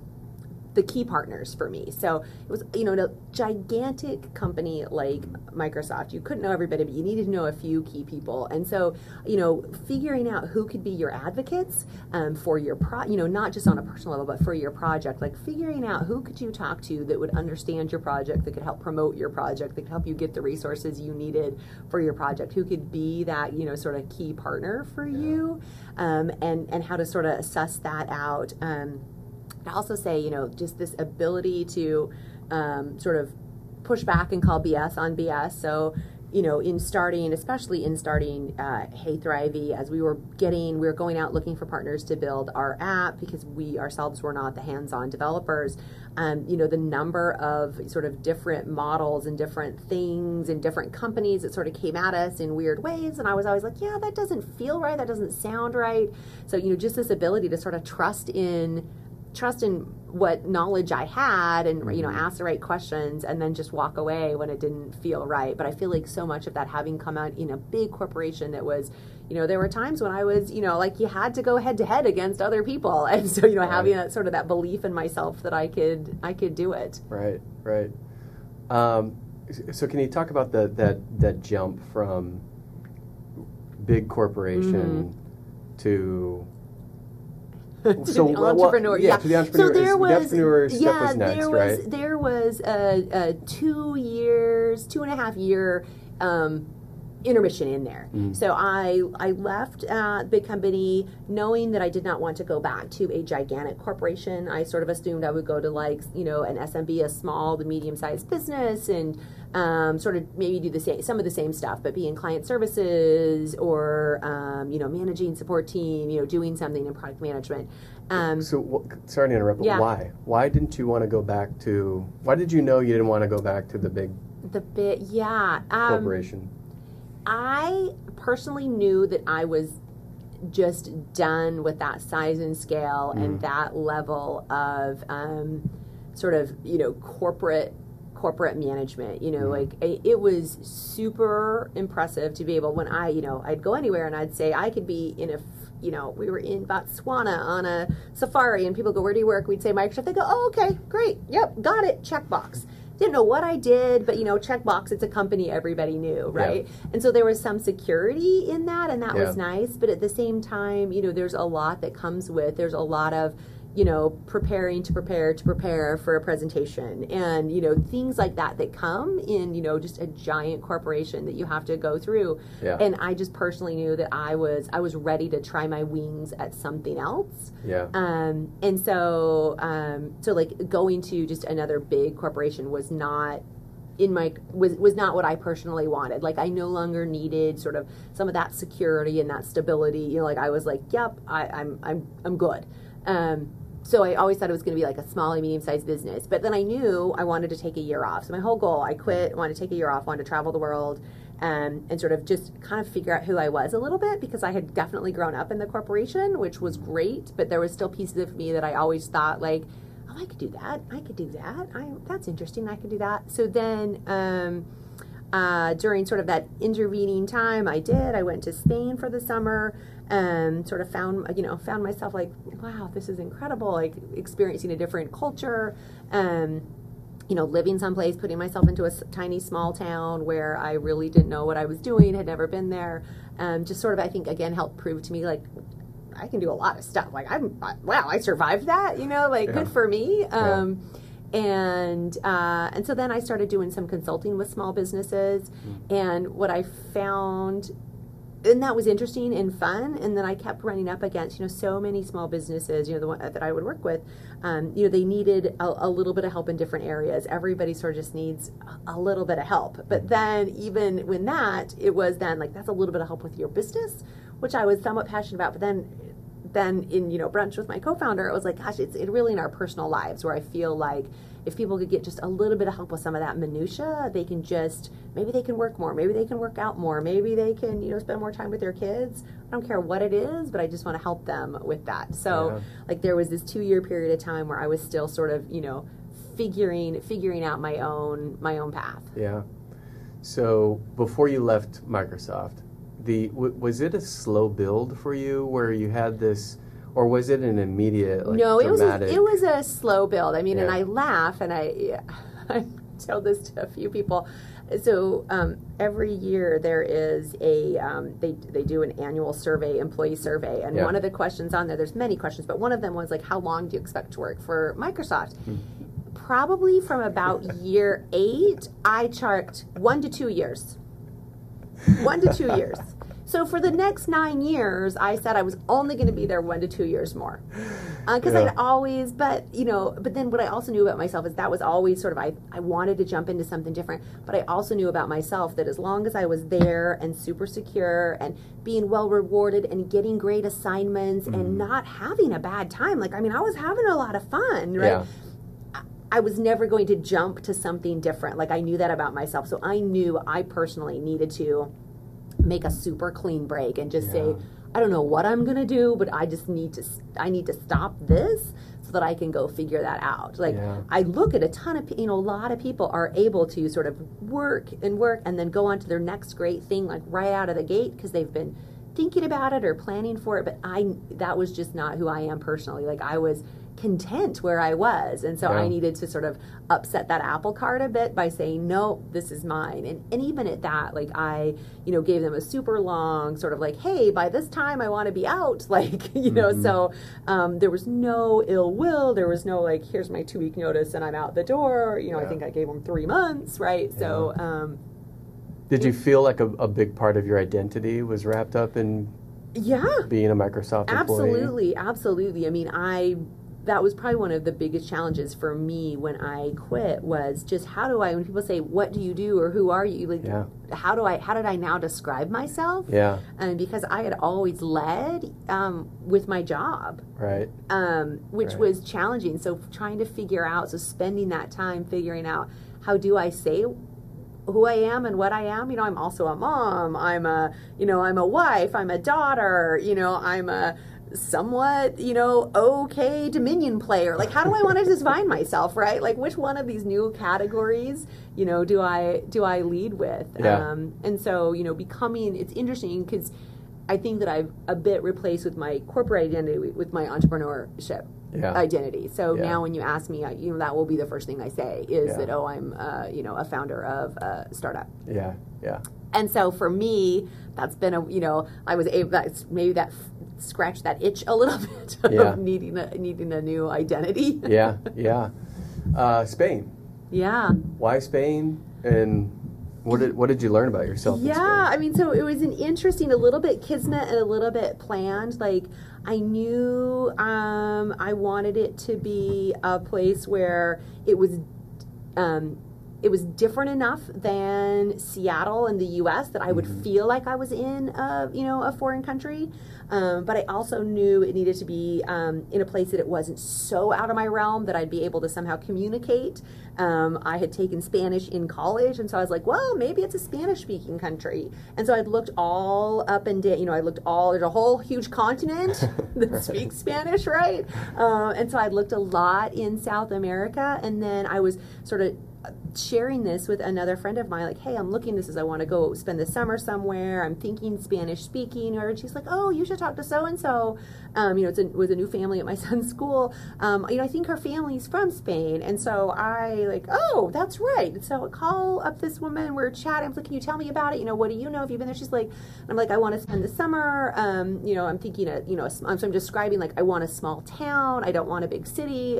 the key partners for me. So it was, you know, a gigantic company like Microsoft, you couldn't know everybody, but you needed to know a few key people. And so, you know, figuring out who could be your advocates um, for your pro, you know, not just on a personal level, but for your project, like figuring out who could you talk to that would understand your project, that could help promote your project, that could help you get the resources you needed for your project, who could be that, you know, sort of key partner for you, um, and and how to sort of assess that out. Um, I also say, you know, just this ability to um, sort of push back and call BS on BS. So, you know, in starting, especially in starting uh, HeyThrivy, as we were getting, we were going out looking for partners to build our app because we ourselves were not the hands-on developers. Um, you know, the number of sort of different models and different things and different companies that sort of came at us in weird ways, and I was always like, yeah, that doesn't feel right, that doesn't sound right. So, you know, just this ability to sort of trust in trust in what knowledge I had and you know ask the right questions and then just walk away when it didn't feel right. But I feel like so much of that having come out in a big corporation that was, you know, there were times when I was, you know, like you had to go head to head against other people, and so you know having that sort of that belief in myself that I could I could do it. Right, right. Um, so can you talk about the, that that jump from big corporation Mm-hmm. to to So the entrepreneur, yeah, yeah. to the entrepreneur- So there the was, entrepreneur step yeah, was next, there was right? there was a, a two years, two and a half year um, intermission in there. Mm. So I I left uh, big company knowing that I did not want to go back to a gigantic corporation. I sort of assumed I would go to like you know an SMB, a small to medium sized business, and um, sort of maybe do the same some of the same stuff, but be in client services or um, you know managing support team, you know doing something in product management. Um, So wh- sorry to interrupt, but Yeah. why? Why didn't you want to go back to? Why did you know you didn't want to go back to the big the bit, yeah. Um, corporation? I personally knew that I was just done with that size and scale Mm. and that level of um, sort of you know corporate corporate management you know Mm. like it, it was super impressive to be able when i you know i'd go anywhere and i'd say i could be in a you know we were in botswana on a safari and people go where do you work we'd say microsoft they go oh okay great yep got it checkbox didn't know what I did, but you know, checkbox, it's a company everybody knew, right? And so there was some security in that, and that was nice. But at the same time, you know, there's a lot that comes with, there's a lot of, you know, preparing to prepare to prepare for a presentation and, you know, things like that that come in, you know, just a giant corporation that you have to go through. Yeah. And I just personally knew that I was, I was ready to try my wings at something else. Yeah. Um, and so, um, so like going to just another big corporation was not in my was was not what I personally wanted. Like I no longer needed sort of some of that security and that stability. You know, like I was like, yep, I, I'm I'm I'm good. Um, so I always thought it was going to be like a small and medium sized business. But then I knew I wanted to take a year off. So my whole goal, I quit, wanted to take a year off, wanted to travel the world, um, and sort of just kind of figure out who I was a little bit because I had definitely grown up in the corporation, which was great. But there was still pieces of me that I always thought like, oh, I could do that. I could do that. I, that's interesting. I could do that. So then. Um, uh, during sort of that intervening time, I did. I went to Spain for the summer and sort of found you know found myself like wow this is incredible like experiencing a different culture um you know living someplace putting myself into a tiny small town where i really didn't know what i was doing had never been there um, just sort of i think again helped prove to me like i can do a lot of stuff like i'm wow i survived that you know like Yeah. good for me um, and uh, and so then I started doing some consulting with small businesses, and what I found and that was interesting and fun. And then i kept running up against you know so many small businesses you know the one that i would work with. Um, you know they needed a, a little bit of help in different areas. Everybody sort of just needs a, a little bit of help. But then even when that it was then like that's a little bit of help with your business which i was somewhat passionate about. But then then in you know brunch with my co-founder it was like gosh it's it really in our personal lives where i feel like if people could get just a little bit of help with some of that minutia they can just maybe they can work more maybe they can work out more maybe they can you know spend more time with their kids i don't care what it is but i just want to help them with that so Yeah. like there was this two year period of time where i was still sort of you know figuring figuring out my own my own path Yeah. So before you left Microsoft, the w- was it a slow build for you where you had this, or was it an immediate like no, it was a, it was a slow build. I mean, and I laugh, and I I tell this to a few people. So um, every year there is a um, they they do an annual survey, employee survey, and Yeah. one of the questions on there, there's many questions, but one of them was like, how long do you expect to work for Microsoft? Hmm. Probably from about year eight, I charted one to two years one to two years. So for the next nine years, I said I was only going to be there one to two years more, uh, because Yeah. I'd always. But you know, but then what I also knew about myself is that was always sort of I I wanted to jump into something different, but I also knew about myself that as long as I was there and super secure and being well rewarded and getting great assignments and mm. not having a bad time, like I mean, I was having a lot of fun, right? Yeah. I was never going to jump to something different. Like I knew that about myself. So I knew I personally needed to make a super clean break and just say, I don't know what I'm going to do, but I just need to I need to stop this so that I can go figure that out. Like Yeah. I look at a ton of you know a lot of people are able to sort of work and work and then go on to their next great thing like right out of the gate because they've been thinking about it or planning for it, but I that was just not who I am personally. Like I was content where I was. And so Yeah. I needed to sort of upset that apple cart a bit by saying, no, this is mine. And, and even at that, like I, you know, gave them a super long sort of like, hey, by this time I want to be out. Like, you know, Mhm. so um, there was no ill will. There was no like, here's my two week notice and I'm out the door. You know, I think I gave them three months, right? So, um, Did you feel like a, a big part of your identity was wrapped up in yeah. being a Microsoft employee? Absolutely, absolutely. I mean, I that was probably one of the biggest challenges for me when I quit was just how do I when people say what do you do or who are you like Yeah. how do I how did I now describe myself? Yeah. And because I had always led um, with my job, Right. um, which Right. was challenging. So trying to figure out, so spending that time figuring out how do I say who I am and what I am. You know, I'm also a mom. I'm a, you know, I'm a wife. I'm a daughter. You know, I'm a somewhat, you know, okay Dominion player. Like, how do I want to define myself, right? Like, which one of these new categories, you know, do I do I lead with? Yeah. Um, and so, you know, becoming it's interesting because I think that I've a bit replaced with my corporate identity with my entrepreneurship Yeah. identity. So Yeah. now when you ask me, I, you know, that will be the first thing I say is that, oh, I'm, uh, you know, a founder of a startup. Yeah. Yeah. And so for me, that's been a, you know, I was able, that's maybe that scratched that itch a little bit of needing a, needing a new identity. Yeah. Yeah. Uh, Spain. yeah. Why Spain? And what did what did you learn about yourself? Yeah, I mean, so it was an interesting, a little bit kismet and a little bit planned. Like, I knew um, I wanted it to be a place where it was um, it was different enough than Seattle in the U.S. that I would feel like I was in a you know a foreign country. Um, but I also knew it needed to be um, in a place that it wasn't so out of my realm that I'd be able to somehow communicate. Um, I had taken Spanish in college, and so I was like, well, maybe it's a Spanish speaking country. And so I'd looked all up and down, you know, I looked all, there's a whole huge continent that speaks Spanish, right? Uh, and so I'd looked a lot in South America, and then I was sort of sharing this with another friend of mine, like, hey, I'm looking this is I want to go spend the summer somewhere. I'm thinking Spanish speaking, or she's like, oh, you should talk to so and so. You know, it's a, with a new family at my son's school. Um, you know, I think her family's from Spain, and so I like, oh, that's right. So I call up this woman. We're chatting. I'm like, can you tell me about it? You know, what do you know? Have you been there? She's like, I'm like, I want to spend the summer. Um, you know, I'm thinking, a, you know, a, so I'm describing like I want a small town. I don't want a big city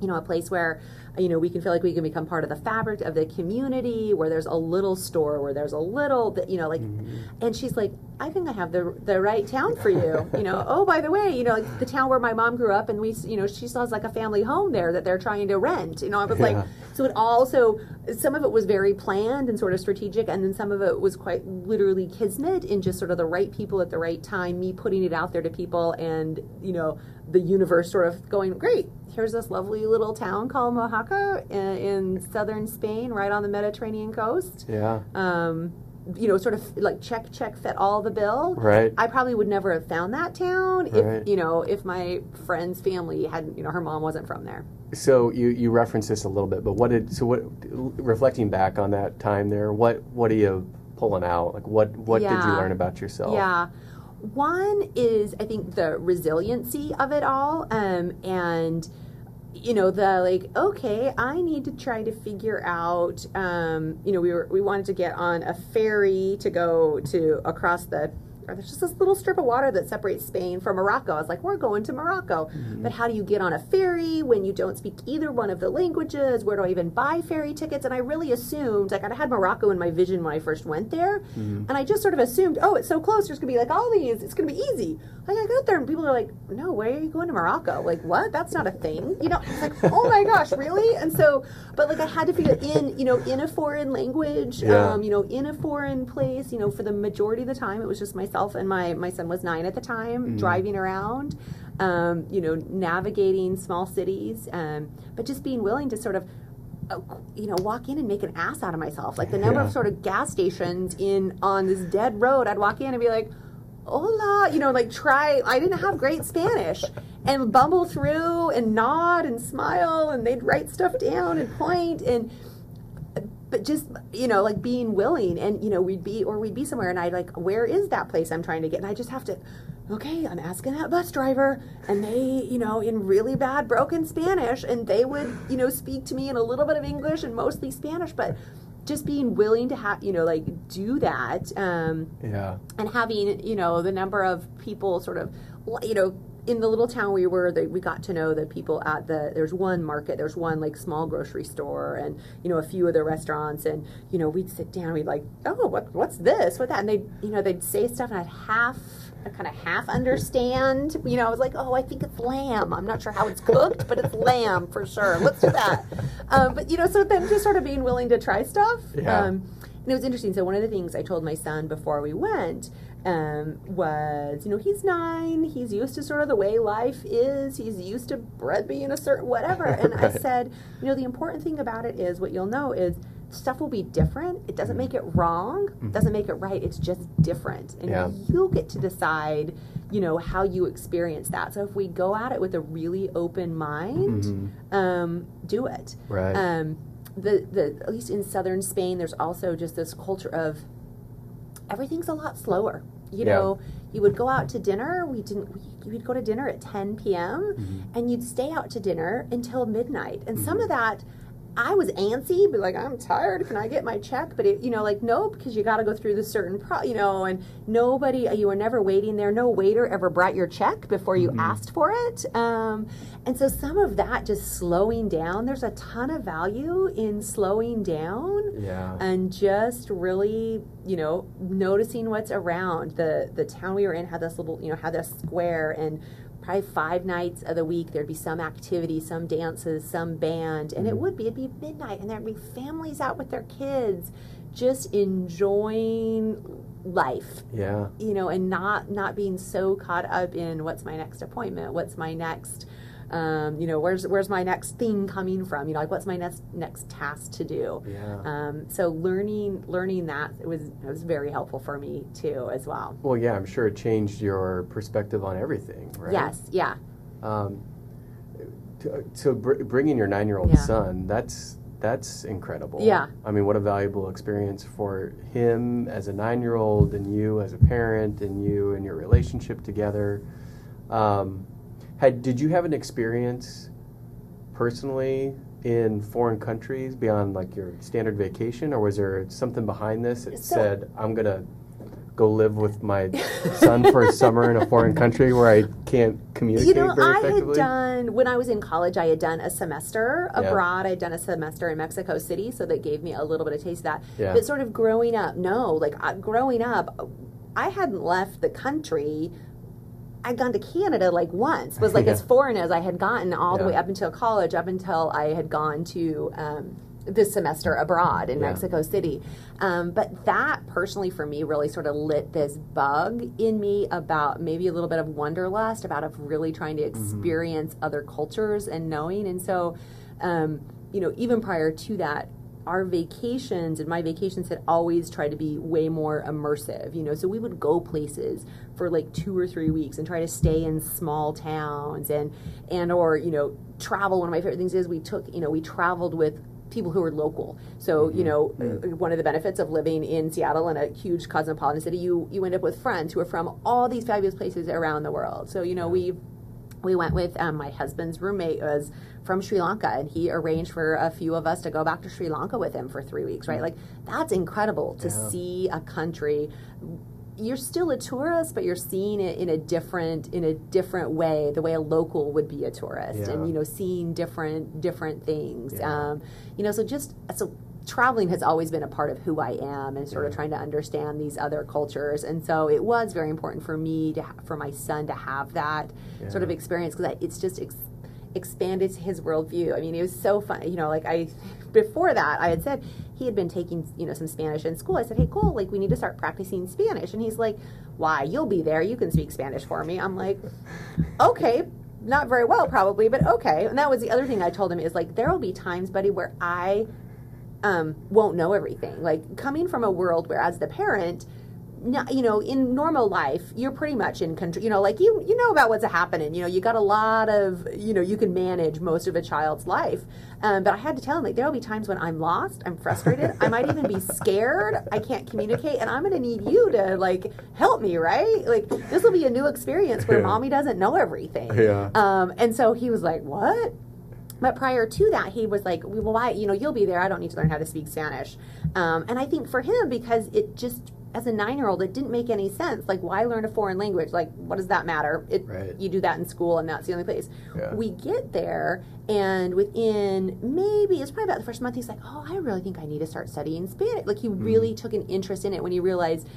you know, a place where, you know, we can feel like we can become part of the fabric of the community, where there's a little store, where there's a little, you know, like, Mm-hmm. and she's like, I think I have the the right town for you, you know. Oh, by the way, you know, like the town where my mom grew up, and we, you know, she still has like a family home there that they're trying to rent. You know, I was Yeah. like, so it also, some of it was very planned and sort of strategic, and then some of it was quite literally kismet in just sort of the right people at the right time, me putting it out there to people, and you know, the universe sort of going, great, here's this lovely little town called Mojácar in, in southern Spain, right on the Mediterranean coast. Yeah. Um, you know, sort of like check, check, fit all the bill. Right. I probably would never have found that town if Right. you know if my friend's family hadn't, you know, her mom wasn't from there. So you you referenced this a little bit, but what did so what reflecting back on that time there? What what are you pulling out? Like what what did you learn about yourself? Yeah. One is, I think, the resiliency of it all. Um, and, you know, the like, okay, I need to try to figure out, um, you know, we were, we wanted to get on a ferry to go to across the, or there's just this little strip of water that separates Spain from Morocco. I was like, we're going to Morocco. But how do you get on a ferry when you don't speak either one of the languages? Where do I even buy ferry tickets? And I really assumed, like, I had Morocco in my vision when I first went there. And I just sort of assumed, oh, it's so close. There's going to be like all these. It's going to be easy. Like, I got there and people are like, no, why are you going to Morocco? Like, what? That's not a thing. You know, it's like, oh my gosh, really? And so, but like, I had to figure in, you know, in a foreign language, Yeah. um, you know, in a foreign place, you know, for the majority of the time, it was just myself and my, my son was nine at the time, driving around, um, you know, navigating small cities, um, but just being willing to sort of, uh, you know, walk in and make an ass out of myself. Like the number Yeah. of sort of gas stations in on this dead road, I'd walk in and be like, hola, you know, like try, I didn't have great Spanish and bumble through and nod and smile and they'd write stuff down and point and, but just you know like being willing and you know we'd be or we'd be somewhere and i'd like where is that place i'm trying to get and i just have to okay i'm asking that bus driver and they you know in really bad broken spanish and they would you know speak to me in a little bit of english and mostly spanish but just being willing to have you know like do that um Yeah. and having you know the number of people sort of you know in the little town we were that we got to know the people at the there's one market there's one like small grocery store and you know a few of the restaurants and you know we'd sit down we'd like oh what what's this? What that? And they you know they'd say stuff and I'd half I kind of half understand you know I was like oh I think it's lamb. I'm not sure how it's cooked but it's lamb for sure. Let's do that. Um, but you know so then just sort of being willing to try stuff Yeah. um, and it was interesting. So one of the things I told my son before we went um, was, you know, he's nine. He's used to sort of the way life is. He's used to bread being a certain whatever. And I said, you know, the important thing about it is what you'll know is stuff will be different. It doesn't make it wrong. It doesn't make it right. It's just different, and Yeah. you'll get to decide. You know how you experience that. So if we go at it with a really open mind, Mhm. um, do it Right. um, the the at least in southern Spain, there's also just this culture of everything's a lot slower. You Yeah. know, you would go out to dinner. We didn't. We, we'd go to dinner at 10 p.m. Mm-hmm. and you'd stay out to dinner until midnight. And some of that, I was antsy, but like I'm tired. Can I get my check? But it, you know, like no, because you got to go through the certain, pro, you know, and nobody. You were never waiting there. No waiter ever brought your check before you asked for it. Um, and so some of that just slowing down. There's a ton of value in slowing down Yeah. and just really you know noticing what's around the the town we were in had this little you know had this square and probably five nights of the week there'd be some activity, some dances, some band, and it Mm-hmm. would be it'd be midnight, and there'd be families out with their kids, just enjoying life Yeah. you know and not not being so caught up in what's my next appointment what's my next um, you know where's where's my next thing coming from you know like what's my next next task to do Yeah. um, so learning learning that was it was very helpful for me too as well Well, yeah, I'm sure it changed your perspective on everything, right? yes yeah Um, to, so br- bringing your nine-year-old Yeah. son, that's that's incredible. Yeah. I mean, what a valuable experience for him as a nine-year-old, and you as a parent, and you and your relationship together. Um, had did you have an experience personally in foreign countries beyond like your standard vacation, or was there something behind this that So- said, "I'm gonna"? Go live with my son for a summer in a foreign country where I can't communicate you know very i had effectively. done when i was in college i had done a semester Yeah. abroad i had done a semester in mexico city so that gave me a little bit of taste of that Yeah. but sort of growing up no like uh, growing up i hadn't left the country I'd gone to Canada like once, was like as foreign as I had gotten all the way up until college, up until I had gone to um, this semester abroad in Yeah. Mexico City. Um, but that personally for me really sort of lit this bug in me about maybe a little bit of wanderlust, about of really trying to experience other cultures and knowing. And so, um, you know, even prior to that, our vacations and my vacations had always tried to be way more immersive, you know. So we would go places for like two or three weeks and try to stay in small towns and and or you know travel. One of my favorite things is we took you know we traveled with people who are local. So you know uh, one of the benefits of living in Seattle in a huge cosmopolitan city, you you end up with friends who are from all these fabulous places around the world. So you know we we went with um, my husband's roommate was from Sri Lanka, and he arranged for a few of us to go back to Sri Lanka with him for three weeks. Right, like that's incredible to Yeah. see a country. You're still a tourist, but you're seeing it in a different in a different way, the way a local would be a tourist, Yeah. and you know, seeing different different things. Yeah. Um, you know, so just so traveling has always been a part of who I am and sort of trying to understand these other cultures. And so it was very important for me to ha- for my son to have that sort of experience because it's just ex- expanded his worldview. I mean, it was so fun. You know, like I before that I had said he had been taking you know some Spanish in school. I said, hey, cool, like we need to start practicing Spanish, and he's like, why? You'll be there. You can speak Spanish for me. I'm like, okay. Not very well, probably, but okay. And that was the other thing I told him is like, there will be times, buddy, where I um, won't know everything. Like coming from a world where, as the parent, you know, in normal life, you're pretty much in control. You know, like you, you know about what's happening. You know, you got a lot of, you know, you can manage most of a child's life. Um, but I had to tell him like there'll be times when I'm lost, I'm frustrated, I might even be scared, I can't communicate, and I'm going to need you to like help me, right? Like this will be a new experience where Yeah. mommy doesn't know everything. Yeah. Um, and so he was like, "What?" But prior to that, he was like, "Well, why? You know, you'll be there. I don't need to learn how to speak Spanish." Um, and I think for him, because it just as a nine-year-old, it didn't make any sense. Like, why learn a foreign language? Like, what does that matter? It Right. you do that in school, and that's the only place. Yeah. We get there, and within maybe it's probably about the first month, he's like, "Oh, I really think I need to start studying Spanish." Like, he Mm-hmm. really took an interest in it when he realized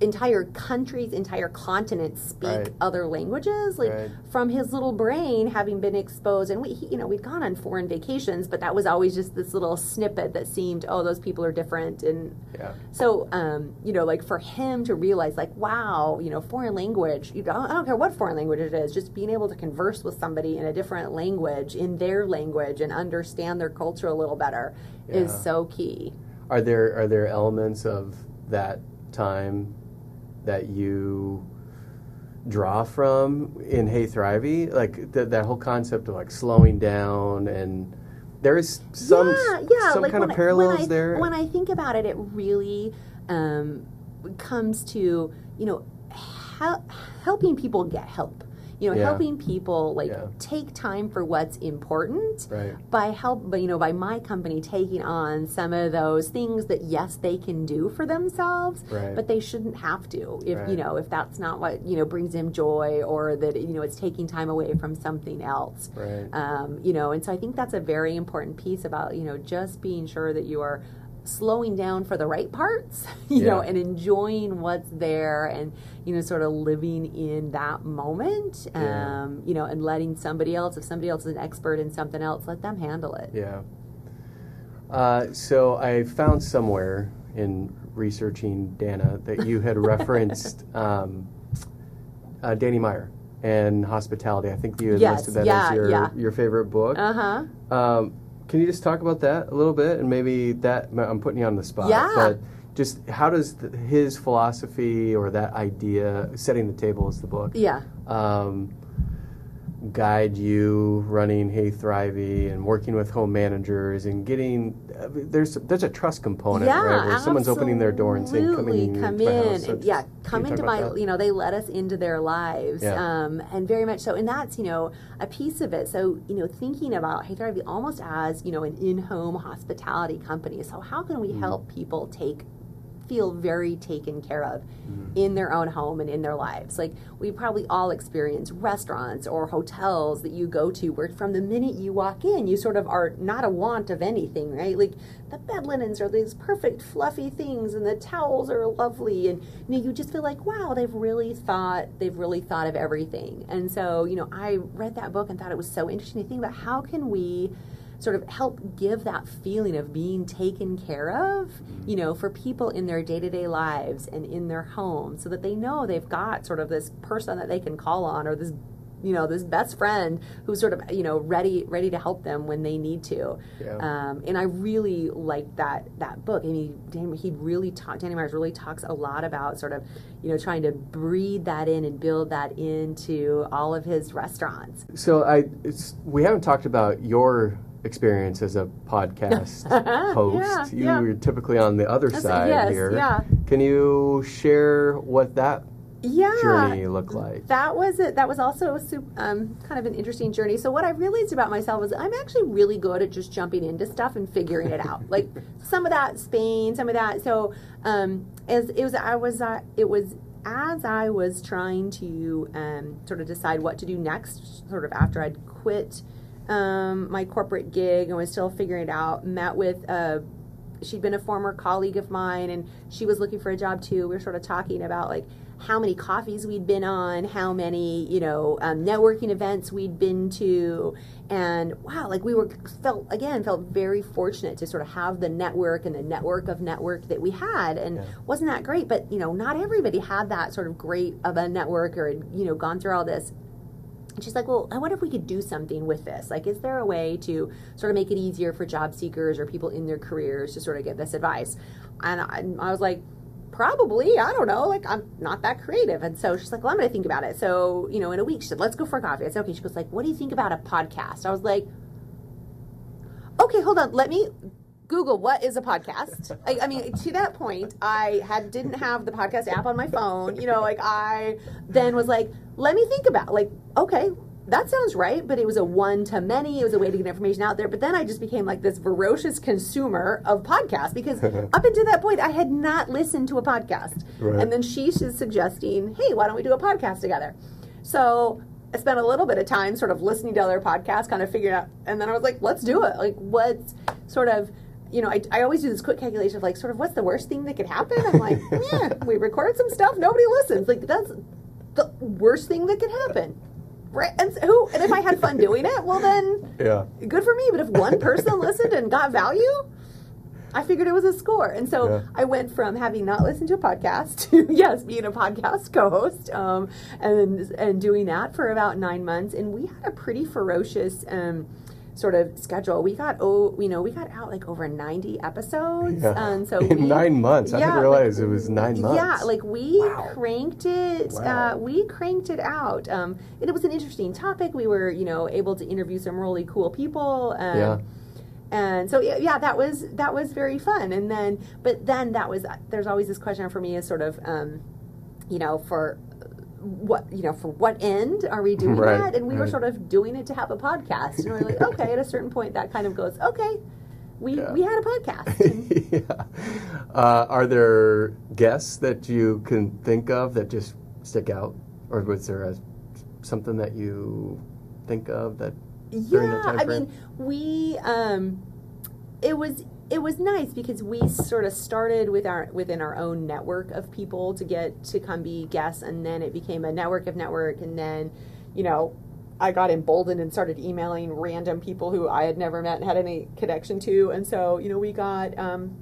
entire countries, entire continents speak Right. other languages. Like Right. from his little brain, having been exposed, and we, he, you know, we'd gone on foreign vacations, but that was always just this little snippet that seemed, oh, those people are different, and Yeah. so, um, you know, like for him to realize, like, wow, you know, foreign language, you know, I don't care what foreign language it is, just being able to converse with somebody in a different language, in their language, and understand their culture a little better is so key. Are there are there elements of that time that you draw from in HeyThrivy? Like th- that whole concept of like slowing down and there is some yeah, yeah, some like kind of parallels I, there. When I think about it, it really um, comes to you know hel- helping people get help. You know, Yeah. helping people like Yeah. take time for what's important right. by help, but you know, by my company taking on some of those things that yes they can do for themselves, Right. but they shouldn't have to if Right. you know if that's not what you know brings them joy or that you know it's taking time away from something else Right. um, you know and so i think that's a very important piece about you know just being sure that you are slowing down for the right parts, you know, and enjoying what's there and, you know, sort of living in that moment, Yeah. um, you know, and letting somebody else, if somebody else is an expert in something else, let them handle it. Yeah. Uh, so I found somewhere in researching Danna that you had referenced um, uh, Danny Meyer and hospitality. I think you had Yes, listed that yeah, as your yeah. your favorite book. Uh huh. Um, can you just talk about that a little bit and maybe that I'm putting you on the spot, Yeah. but just how does th his philosophy or that idea, setting the table is the book, Yeah. um, guide you running HeyThrivy and working with home managers and getting uh, there's there's a trust component yeah, right where someone's opening their door and saying come in come in. So yeah, come into my, that? you know, they let us into their lives, Yeah. um, and very much so, and that's you know a piece of it. So you know, thinking about HeyThrivy almost as you know an in-home hospitality company. So how can we help people take feel very taken care of Mm-hmm. in their own home and in their lives. Like we probably all experience restaurants or hotels that you go to where from the minute you walk in, you sort of are not a want of anything, right? Like the bed linens are these perfect fluffy things and the towels are lovely and you know you just feel like wow, they've really thought they've really thought of everything. And so, you know, I read that book and thought it was so interesting to think about how can we sort of help give that feeling of being taken care of, you know, for people in their day to day lives and in their homes so that they know they've got sort of this person that they can call on or this you know this best friend who's sort of you know ready ready to help them when they need to Yeah. um, and I really liked that that book. I mean, he really talk, Danny Myers really talks a lot about sort of, you know, trying to breed that in and build that into all of his restaurants. So I, it's, we haven't talked about your experience as a podcast host. Yeah, you yeah. were typically on the other That's- side yes, here. yeah. Can you share what that Yeah, journey looked like? that was it. That was also a sup- um, kind of an interesting journey. So what I realized about myself was I'm actually really good at just jumping into stuff and figuring it out. like some of that Spain, some of that. So um, as it was, I was, uh, it was as I was trying to um, sort of decide what to do next, sort of after I'd quit um, my corporate gig and was still figuring it out. Met with a she'd been a former colleague of mine and she was looking for a job too. We were sort of talking about like how many coffees we'd been on, how many, you know, um, networking events we'd been to. And wow, like we were felt again, felt very fortunate to sort of have the network and the network of network that we had. And Yeah. wasn't that great? But, you know, not everybody had that sort of great of a network or, had, you know, gone through all this. And she's like, well, I wonder if we could do something with this. Like, is there a way to sort of make it easier for job seekers or people in their careers to sort of get this advice? And I, I was like, probably. I don't know. Like, I'm not that creative. And so she's like, well, I'm to think about it. So, you know, in a week, she said, let's go for coffee. I said, okay. She goes like, what do you think about a podcast? I was like, okay, hold on. Let me Google what is a podcast. I, I mean, to that point, I had didn't have the podcast app on my phone. You know, like I then was like, let me think about like, okay, that sounds right, but it was a one to many. It was a way to get information out there. But then I just became like this voracious consumer of podcasts because up until that point, I had not listened to a podcast. Right. And then she's suggesting, hey, why don't we do a podcast together? So I spent a little bit of time sort of listening to other podcasts, kind of figuring out, and then I was like, let's do it. Like, what's sort of, you know, I, I always do this quick calculation of like, sort of, what's the worst thing that could happen? I'm like, yeah, we record some stuff, nobody listens. Like, that's the worst thing that could happen. Right? And so, who? And if I had fun doing it, well then, Yeah. good for me. But if one person listened and got value, I figured it was a score. And so Yeah. I went from having not listened to a podcast to yes, being a podcast co-host, um, and and doing that for about nine months. And we had a pretty ferocious. Um, sort of schedule we got oh you know we got out like over 90 episodes Yeah. and so In we, nine months. I didn't realize it was nine months. yeah, like we Wow. cranked it. Wow. Uh, we cranked it out. Um, and it was an interesting topic. We were, you know, able to interview some really cool people. Um, Yeah. And so yeah, yeah, that was that was very fun. And then, but then that was there's always this question for me is sort of, um, you know, for what you know for what end are we doing Right, that? And we were sort of doing it to have a podcast. And we're like, okay, at a certain point, that kind of goes, okay, we Yeah. we had a podcast. Yeah. Uh, are there guests that you can think of that just stick out, or was there a, something that you think of that yeah time i frame? mean we um it was it was nice because we sort of started with our within our own network of people to get to come be guests and then it became a network of network and then you know I got emboldened and started emailing random people who I had never met and had any connection to and so you know we got um,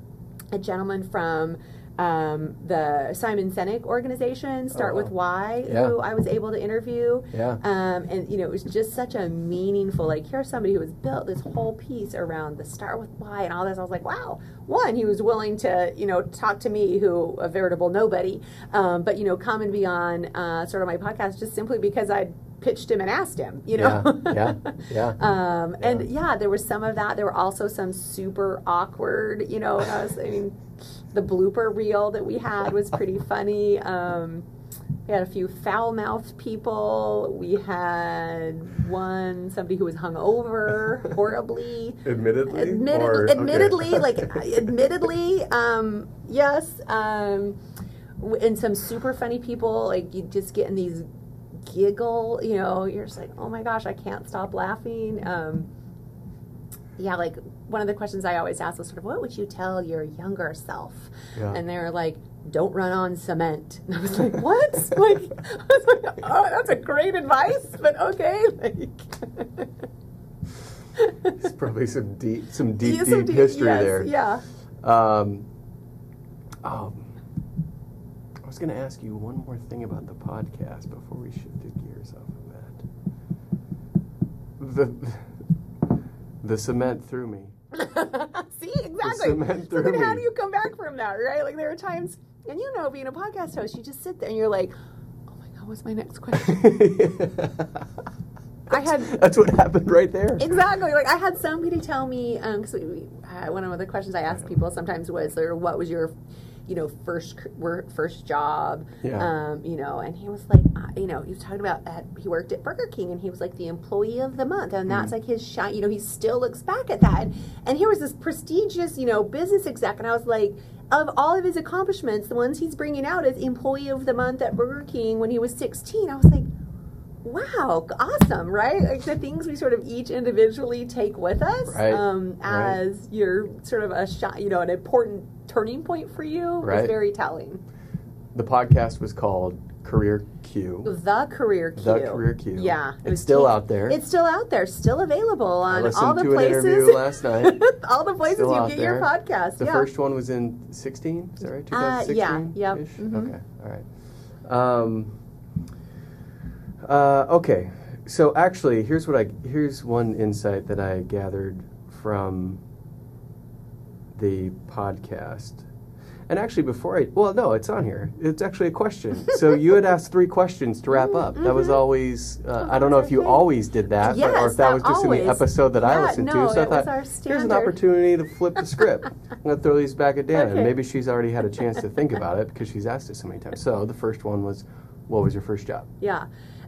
a gentleman from um, the Simon Sinek organization, Start Oh, with. Why, Yeah. who I was able to interview. Yeah. Um, and you know, it was just such a meaningful. Like, here's somebody who has built this whole piece around the start with why and all this. I was like, wow. One, he was willing to, you know, talk to me, who a veritable nobody, um, but you know, come and be on uh, sort of my podcast just simply because I pitched him and asked him. You know. Yeah, yeah, yeah. Um, and Yeah. yeah, there was some of that. There were also some super awkward, you know, I, was, I mean, the blooper reel that we had was pretty funny. Um, we had a few foul mouthed people. We had one, somebody who was hungover horribly. Admittedly, Admitted, Or- okay. admittedly, like admittedly, um, yes, um, and some super funny people. Like you just get in these giggle, you know, you're just like, oh my gosh, I can't stop laughing. Um, yeah, like one of the questions I always ask was sort of, what would you tell your younger self? Yeah. And they're like, don't run on cement. And I was like, what? like, I was like, oh, that's a great advice, but okay. Like, It's probably some deep, some deep, Yeah, deep, some deep- history yes, there. Yeah. Um, um, I was going to ask you one more thing about the podcast before we shifted gears off of that. The the cement threw me. See, exactly. So then how do you come back from that, right? Like there are times, and you know, being a podcast host, you just sit there and you're like, oh my god, what's my next question? I had That's what happened right there. exactly like I had somebody tell me because we, we, uh, one of the questions I asked people sometimes was, or what was your you know first work first job Yeah. um, you know and he was like uh, you know he was talking about that he worked at Burger King and he was like the employee of the month and that's Mm. like his shine you know he still looks back at that and here was this prestigious you know business exec and I was like of all of his accomplishments the ones he's bringing out as employee of the month at Burger King when he was 16 I was like wow awesome right like the things we sort of each individually take with us Right, um, right. as your sort of a shot you know an important turning point for you Right. was very telling The podcast was called Career Q. the career Q The Career Q. yeah it It's still ta- out there. it's still out there still available on all the places last night. all the places Still you get your there. podcast The yeah first one was in 16, is that right? Uh, 2016? yeah, yep, -ish? mhm. Okay, all right. Um, uh, okay, so actually, here's what I here's one insight that I gathered from the podcast. And actually, before I well, no, it's on here. It's actually a question. so you had asked three questions to wrap up. That was always. Uh, I don't know if you always did that, but, or if that that was just in the episode that I listened no, to. So I thought here's an opportunity to flip the script. I'm gonna throw these back at Dan, Okay. maybe she's already had a chance to think about it because she's asked it so many times. So the first one was, what was your first job? Yeah.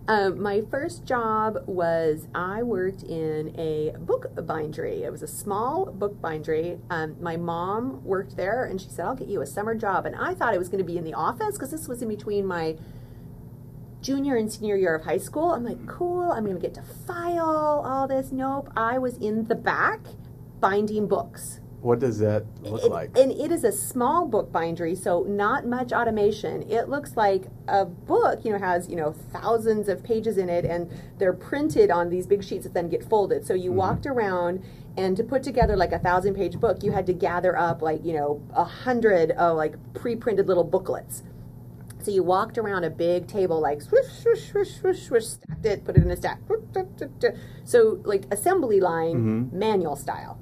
Um, my first job was I worked in a book bindery. It was a small book bindery. Um, my mom worked there and she said, I'll get you a summer job. And I thought it was going to be in the office because this was in between my junior and senior year of high school. I'm like, cool, I'm going to get to file all this. Nope. I was in the back binding books. What does that look It- like? And it is a small book bindery, so not much automation. It looks like a book, you know, has, you know, thousands of pages in it and they're printed on these big sheets that then get folded. So you mm-hmm. walked around and to put together like a thousand page book, you had to gather up like, you know, a hundred of like pre-printed little booklets. So you walked around a big table, like swish, swish, swish, swish, swish, stacked it, put it in a stack. So like assembly line, mm-hmm. manual style.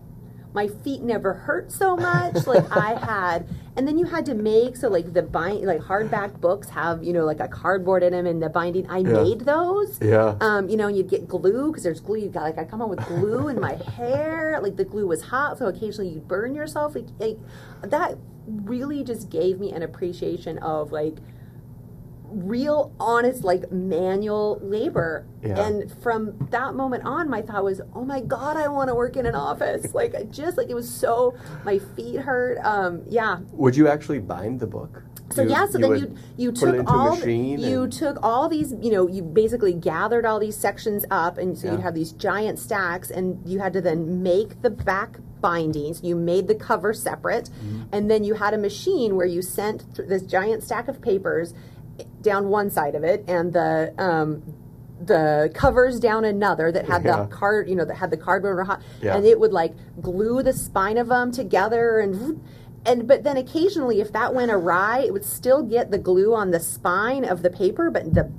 My feet never hurt so much. Like I had, and then you had to make so like the bind, like hardback books have you know like a cardboard in them and the binding. I made those. Yeah. Um, you know, and you'd get glue because there's glue. You got like I come home with glue in my hair. Like the glue was hot, so occasionally you'd burn yourself. Like, like that really just gave me an appreciation of like real honest like manual labor Yeah. and from that moment on my thought was oh my god i want to work in an office like I just like it was so my feet hurt um yeah Would you actually bind the book? so You- yeah, so you then you you took all you and- took all these you know you basically gathered all these sections up, and so Yeah. you'd have these giant stacks, and you had to then make the back bindings. You made the cover separate, and then you had a machine where you sent th- this giant stack of papers down one side of it, and the um, the covers down another that had Yeah. the card, you know, that had the cardboard, or hot, Yeah. and it would like glue the spine of them together and. And but then occasionally, if that went awry, it would still get the glue on the spine of the paper, but the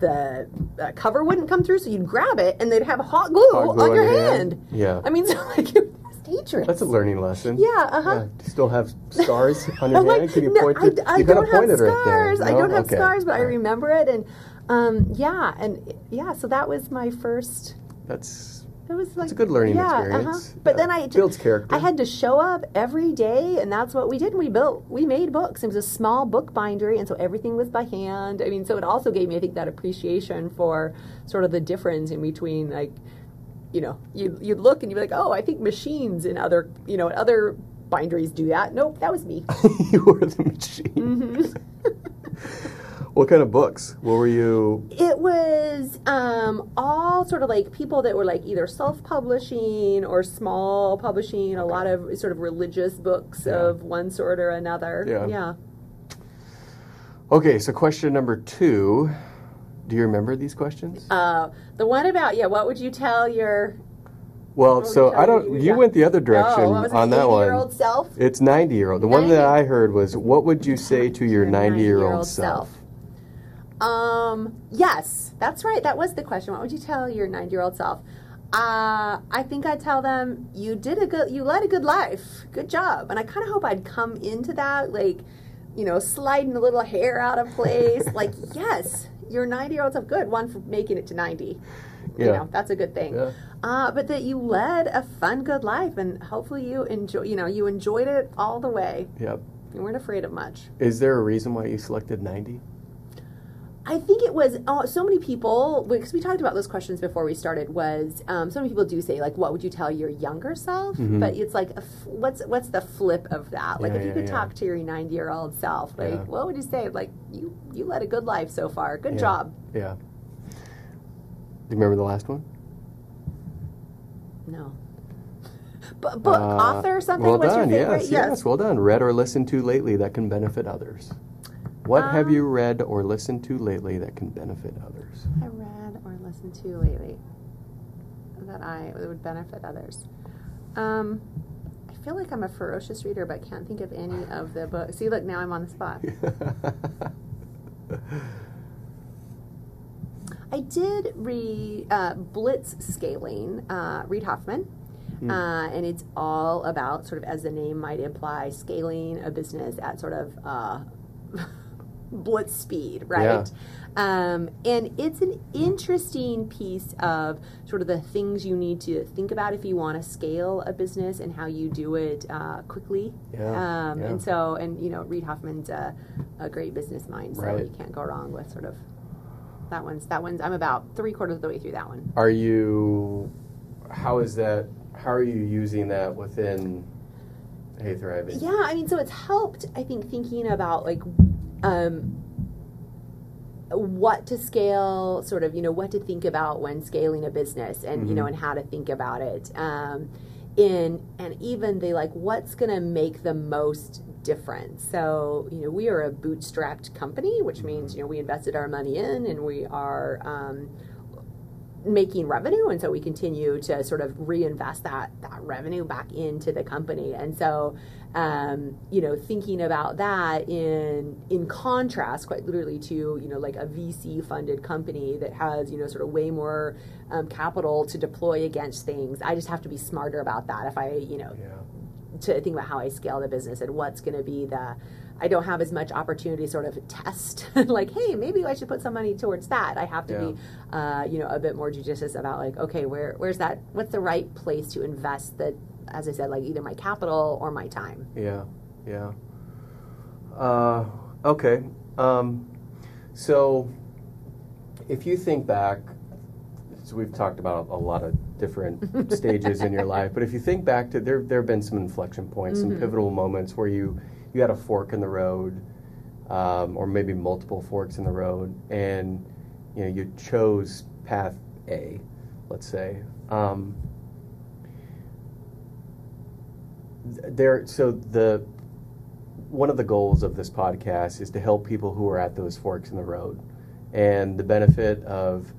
the uh, cover wouldn't come through. So you'd grab it, and they'd have hot glue, Hot glue on, your hand. Yeah. I mean, so like it dangerous. That's a learning lesson. Yeah, uh-huh. Do you still have scars on your I'm hand? like, Can you no, point I, it? I you don't have pointed right scars. I don't have Okay. scars, but I remember it, and um, yeah, and yeah. So that was my first. That's It was like a good learning yeah, experience. Uh-huh. But Yeah. then I Builds character. I had to show up every day, and that's what we did. We built, we made books. It was a small book bindery, and so everything was by hand. I mean, so it also gave me, I think, that appreciation for sort of the difference in between, like, you know, you you'd look and you'd be like, oh, I think machines in other, you know, other binderies do that. Nope, that was me. you were the machine. Mm-hmm. what kind of books? What were you? It was um, all sort of like people that were like either self-publishing or small publishing. A lot of sort of religious books Yeah. of one sort or another. Yeah. Yeah. Okay, so question number two. Do you remember these questions? Uh, the one about yeah, what would you tell your well, so I don't. you? You went the other direction oh, on that one. self? It's 90 year old. The one that I heard was, what would you say to your 90 year old self? Um, yes, that's right. That was the question. What would you tell your 90 year old self? Uh, I think I'd tell them you did a good, you led a good life. Good job. And I kind of hope I'd come into that, like, you know, sliding a little hair out of place. like, yes, your 90 year old self, good one for making it to 90. You Yeah. know, that's a good thing. Yeah. Uh, but that you led a fun, good life, and hopefully you enjoy. You know, you enjoyed it all the way. Yep. You weren't afraid of much. Is there a reason why you selected 90? I think it was oh, so many people because we talked about those questions before we started. Was um, so many people do say like, "What would you tell your younger self?" But it's like, f- what's what's the flip of that? Like, Yeah, if you yeah, could yeah. talk to your ninety year old self, like, what would you say? Like, you you led a good life so far. Good job. Yeah. Do you remember the last one? No. But book Uh, author or something. Well What's done. your favorite? Yes, yes. Well done. Read or listened to lately that can benefit others. What have Um, you read or listened to lately that can benefit others? I read or listened to lately that I that would benefit others. Um, I feel like I'm a ferocious reader, but can't think of any of the books. See, look, now I'm on the spot. I did read uh, Blitzscaling, uh, Reid Hoffman. Uh, and it's all about sort of, as the name might imply, scaling a business at sort of uh, blitz speed, right? Um, and it's an interesting piece of sort of the things you need to think about if you want to scale a business and how you do it uh, quickly. Yeah, Um, yeah. And so, and you know, Reid Hoffman's a, a great business mind, so Right. you can't go wrong with sort of that one's that one's. I'm about three quarters of the way through that one. Are you? How is that? How are you using that within HeyThrivy? Yeah, I mean, so it's helped. I think thinking about like um, what to scale, sort of, you know, what to think about when scaling a business, and you know, Mhm. and how to think about it. Um, in and even they like, what's going to make the most difference. So, you know, we are a bootstrapped company, which means you know we invested our money in, and we are. Um, making revenue and so we continue to sort of reinvest that that revenue back into the company and so um, you know thinking about that in in contrast quite literally to you know like a VC funded company that has you know sort of way more um, capital to deploy against things I just have to be smarter about that if I you know Yeah. to think about how I scale the business and what's going to be the I don't have as much opportunity to sort of test like hey maybe I should put some money towards that I have to be uh, you know a bit more judicious about like okay where where's that what's the right place to invest that as I said like either my capital or my time Yeah, yeah. Uh, okay. Um, so, if you think back, so we've talked about a lot of different stages in your life, but if you think back to there, there have been some inflection points, some pivotal moments where you you had a fork in the road, um, or maybe multiple forks in the road, and you know you chose path A, let's say. Um, there so the one of the goals of this podcast is to help people who are at those forks in the road and the benefit of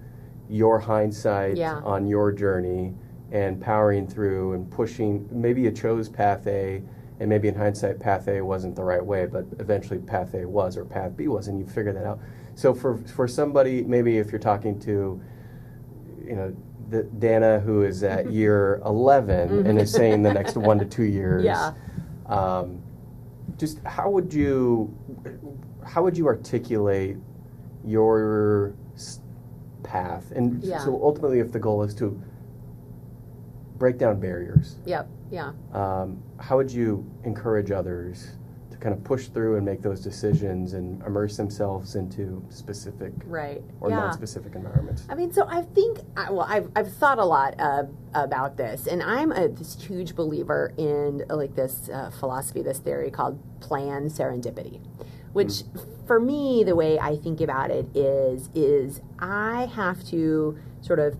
your hindsight Yeah. on your journey and powering through and pushing maybe you chose path A and maybe in hindsight path A wasn't the right way but eventually path A was or path B was and you figure that out so for for somebody maybe if you're talking to you know the Danna who is at year 11 and is saying the next one to two years Yeah. um, just how would you how would you articulate your path and Yeah. so ultimately if the goal is to break down barriers Yep. Yeah. um, how would you encourage others to kind of push through and make those decisions and immerse themselves into specific Right. or yeah. non-specific environments I mean, so I think, I- well, I've, I've thought a lot uh, about this, and I'm a this huge believer in uh, like this uh, philosophy, this theory called planned serendipity, which for me, the way I think about it is, is I have to sort of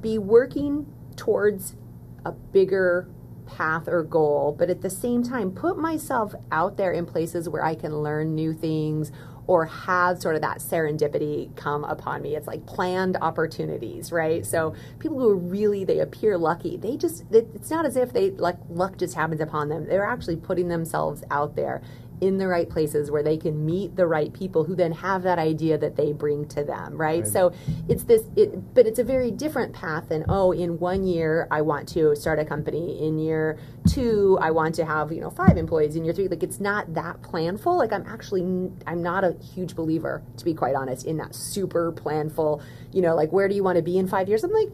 be working towards a bigger path or goal, but at the same time, put myself out there in places where I can learn new things or have sort of that serendipity come upon me. It's like planned opportunities, right? So people who are really they appear lucky, they just it's not as if they like luck just happens upon them. They're actually putting themselves out there in the right places where they can meet the right people who then have that idea that they bring to them, right? Right. So it's this it but it's a very different path than oh in one year I want to start a company in year 2 I want to have you know 5 employees in year 3 like it's not that planful like I'm actually i'm not a huge believer to be quite honest in that super planful you know like where do you want to be in 5 years I'm like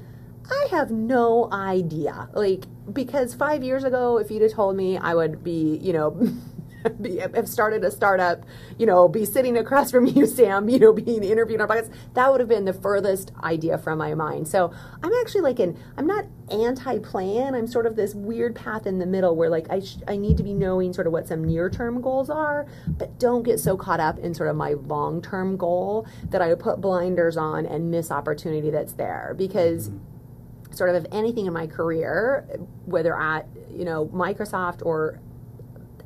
I have no idea. Like, because five years ago, if you'd have told me I would be, you know, be, have started a startup, you know, be sitting across from you, Sam, you know, being interviewed on podcasts, that would have been the furthest idea from my mind. So I'm actually like an, I'm not anti-plan. I'm sort of this weird path in the middle where like I, sh- I need to be knowing sort of what some near-term goals are, but don't get so caught up in sort of my long-term goal that I put blinders on and miss opportunity that's there because sort of if anything in my career, whether at you know Microsoft or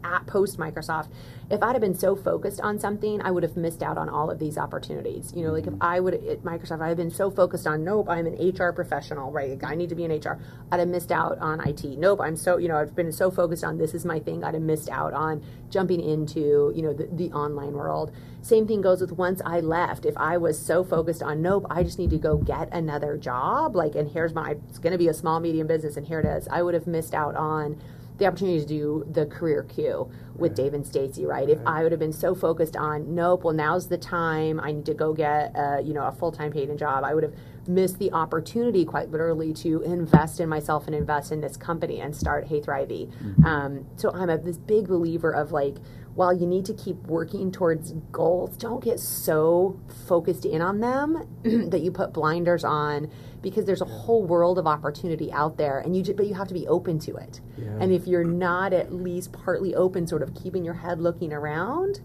at post Microsoft, if I'd have been so focused on something, I would have missed out on all of these opportunities. You know, like if mm-hmm. I would at Microsoft, I'd have been so focused on nope, I'm an HR professional, right? I need to be in HR. I'd have missed out on IT. Nope, I'm so you know I've been so focused on this is my thing. I'd have missed out on jumping into you know the, the online world. Same thing goes with once I left. If I was so focused on nope, I just need to go get another job. Like, and here's my it's going to be a small medium business, and here it is. I would have missed out on the opportunity to do the career Q with Dave and Stacy, right? If I would have been so focused on, nope, well now's the time. I need to go get, uh, you know, a full time paid job. I would have missed the opportunity, quite literally, to invest in myself and invest in this company and start HeyThrivy. Um, so I'm a, this big believer of like, while you need to keep working towards goals, don't get so focused in on them that you put blinders on because there's a whole world of opportunity out there and you ju- but you have to be open to it. Yeah. And if you're not at least partly open, sort of keeping your head looking around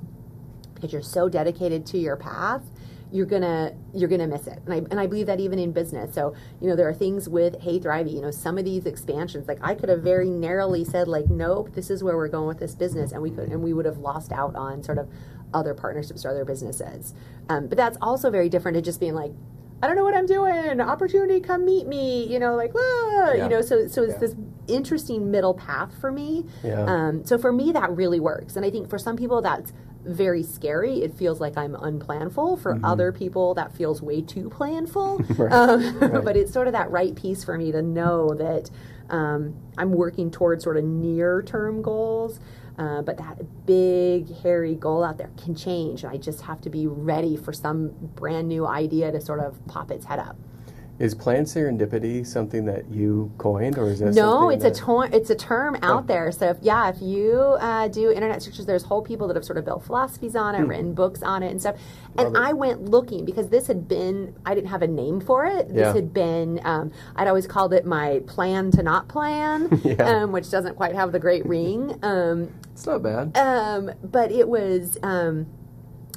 because you're so dedicated to your path, you're gonna you're gonna miss it. And I and I believe that even in business. So you know there are things with HeyThrivy. You know some of these expansions, like I could have very narrowly said like, nope, this is where we're going with this business, and we could and we would have lost out on sort of other partnerships or other businesses. Um, but that's also very different to just being like. I don't know what I'm doing. Opportunity, come meet me. You know, like, ah, Yeah. you know. So, so it's Yeah. this interesting middle path for me. Yeah. Um, so for me, that really works, and I think for some people that's very scary. It feels like I'm unplanful. For other people, that feels way too planful. Mm-hmm. Right. Um, Right. but it's sort of that right piece for me to know that um, I'm working towards sort of near-term goals. Uh, but that big, hairy goal out there can change, and I just have to be ready for some brand new idea to sort of pop its head up. Is planned serendipity something that you coined, or is that No, it's a that- term. It's a term out there. So if, yeah, if you uh, do internet searches, there's whole people that have sort of built philosophies on it, written books on it, and stuff. And. Love it. I went looking because this had been. I didn't have a name for it. This Yeah. had been. Um, I'd always called it my plan to not plan, Yeah. um, which doesn't quite have the great ring. Um, It's not bad. um, but it was um,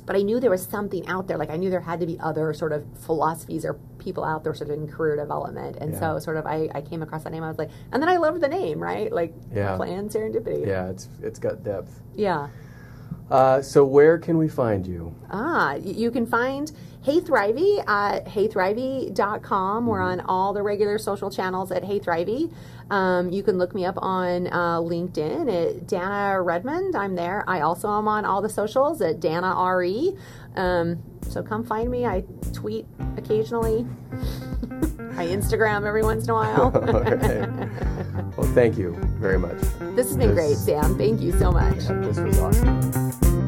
but I knew there was something out there. Like I knew there had to be other sort of philosophies or people out there sort of in career development. And Yeah. so sort of I, I came across that name. I was like, and then I loved the name, right? Like Yeah. planned serendipity. Yeah, it's it's got depth. Yeah. Uh, so where can we find you? Ah, you can find HeyThrivy at heythrivy.com. We're on all the regular social channels at HeyThrivy. Um, you can look me up on uh, LinkedIn at Danna Redmond. I'm there. I also am on all the socials at Danna RE. Um, so come find me. I tweet occasionally. I Instagram every once in a while. Right. Well, thank you very much. this has been great, Sam. Thank you so much. This was awesome.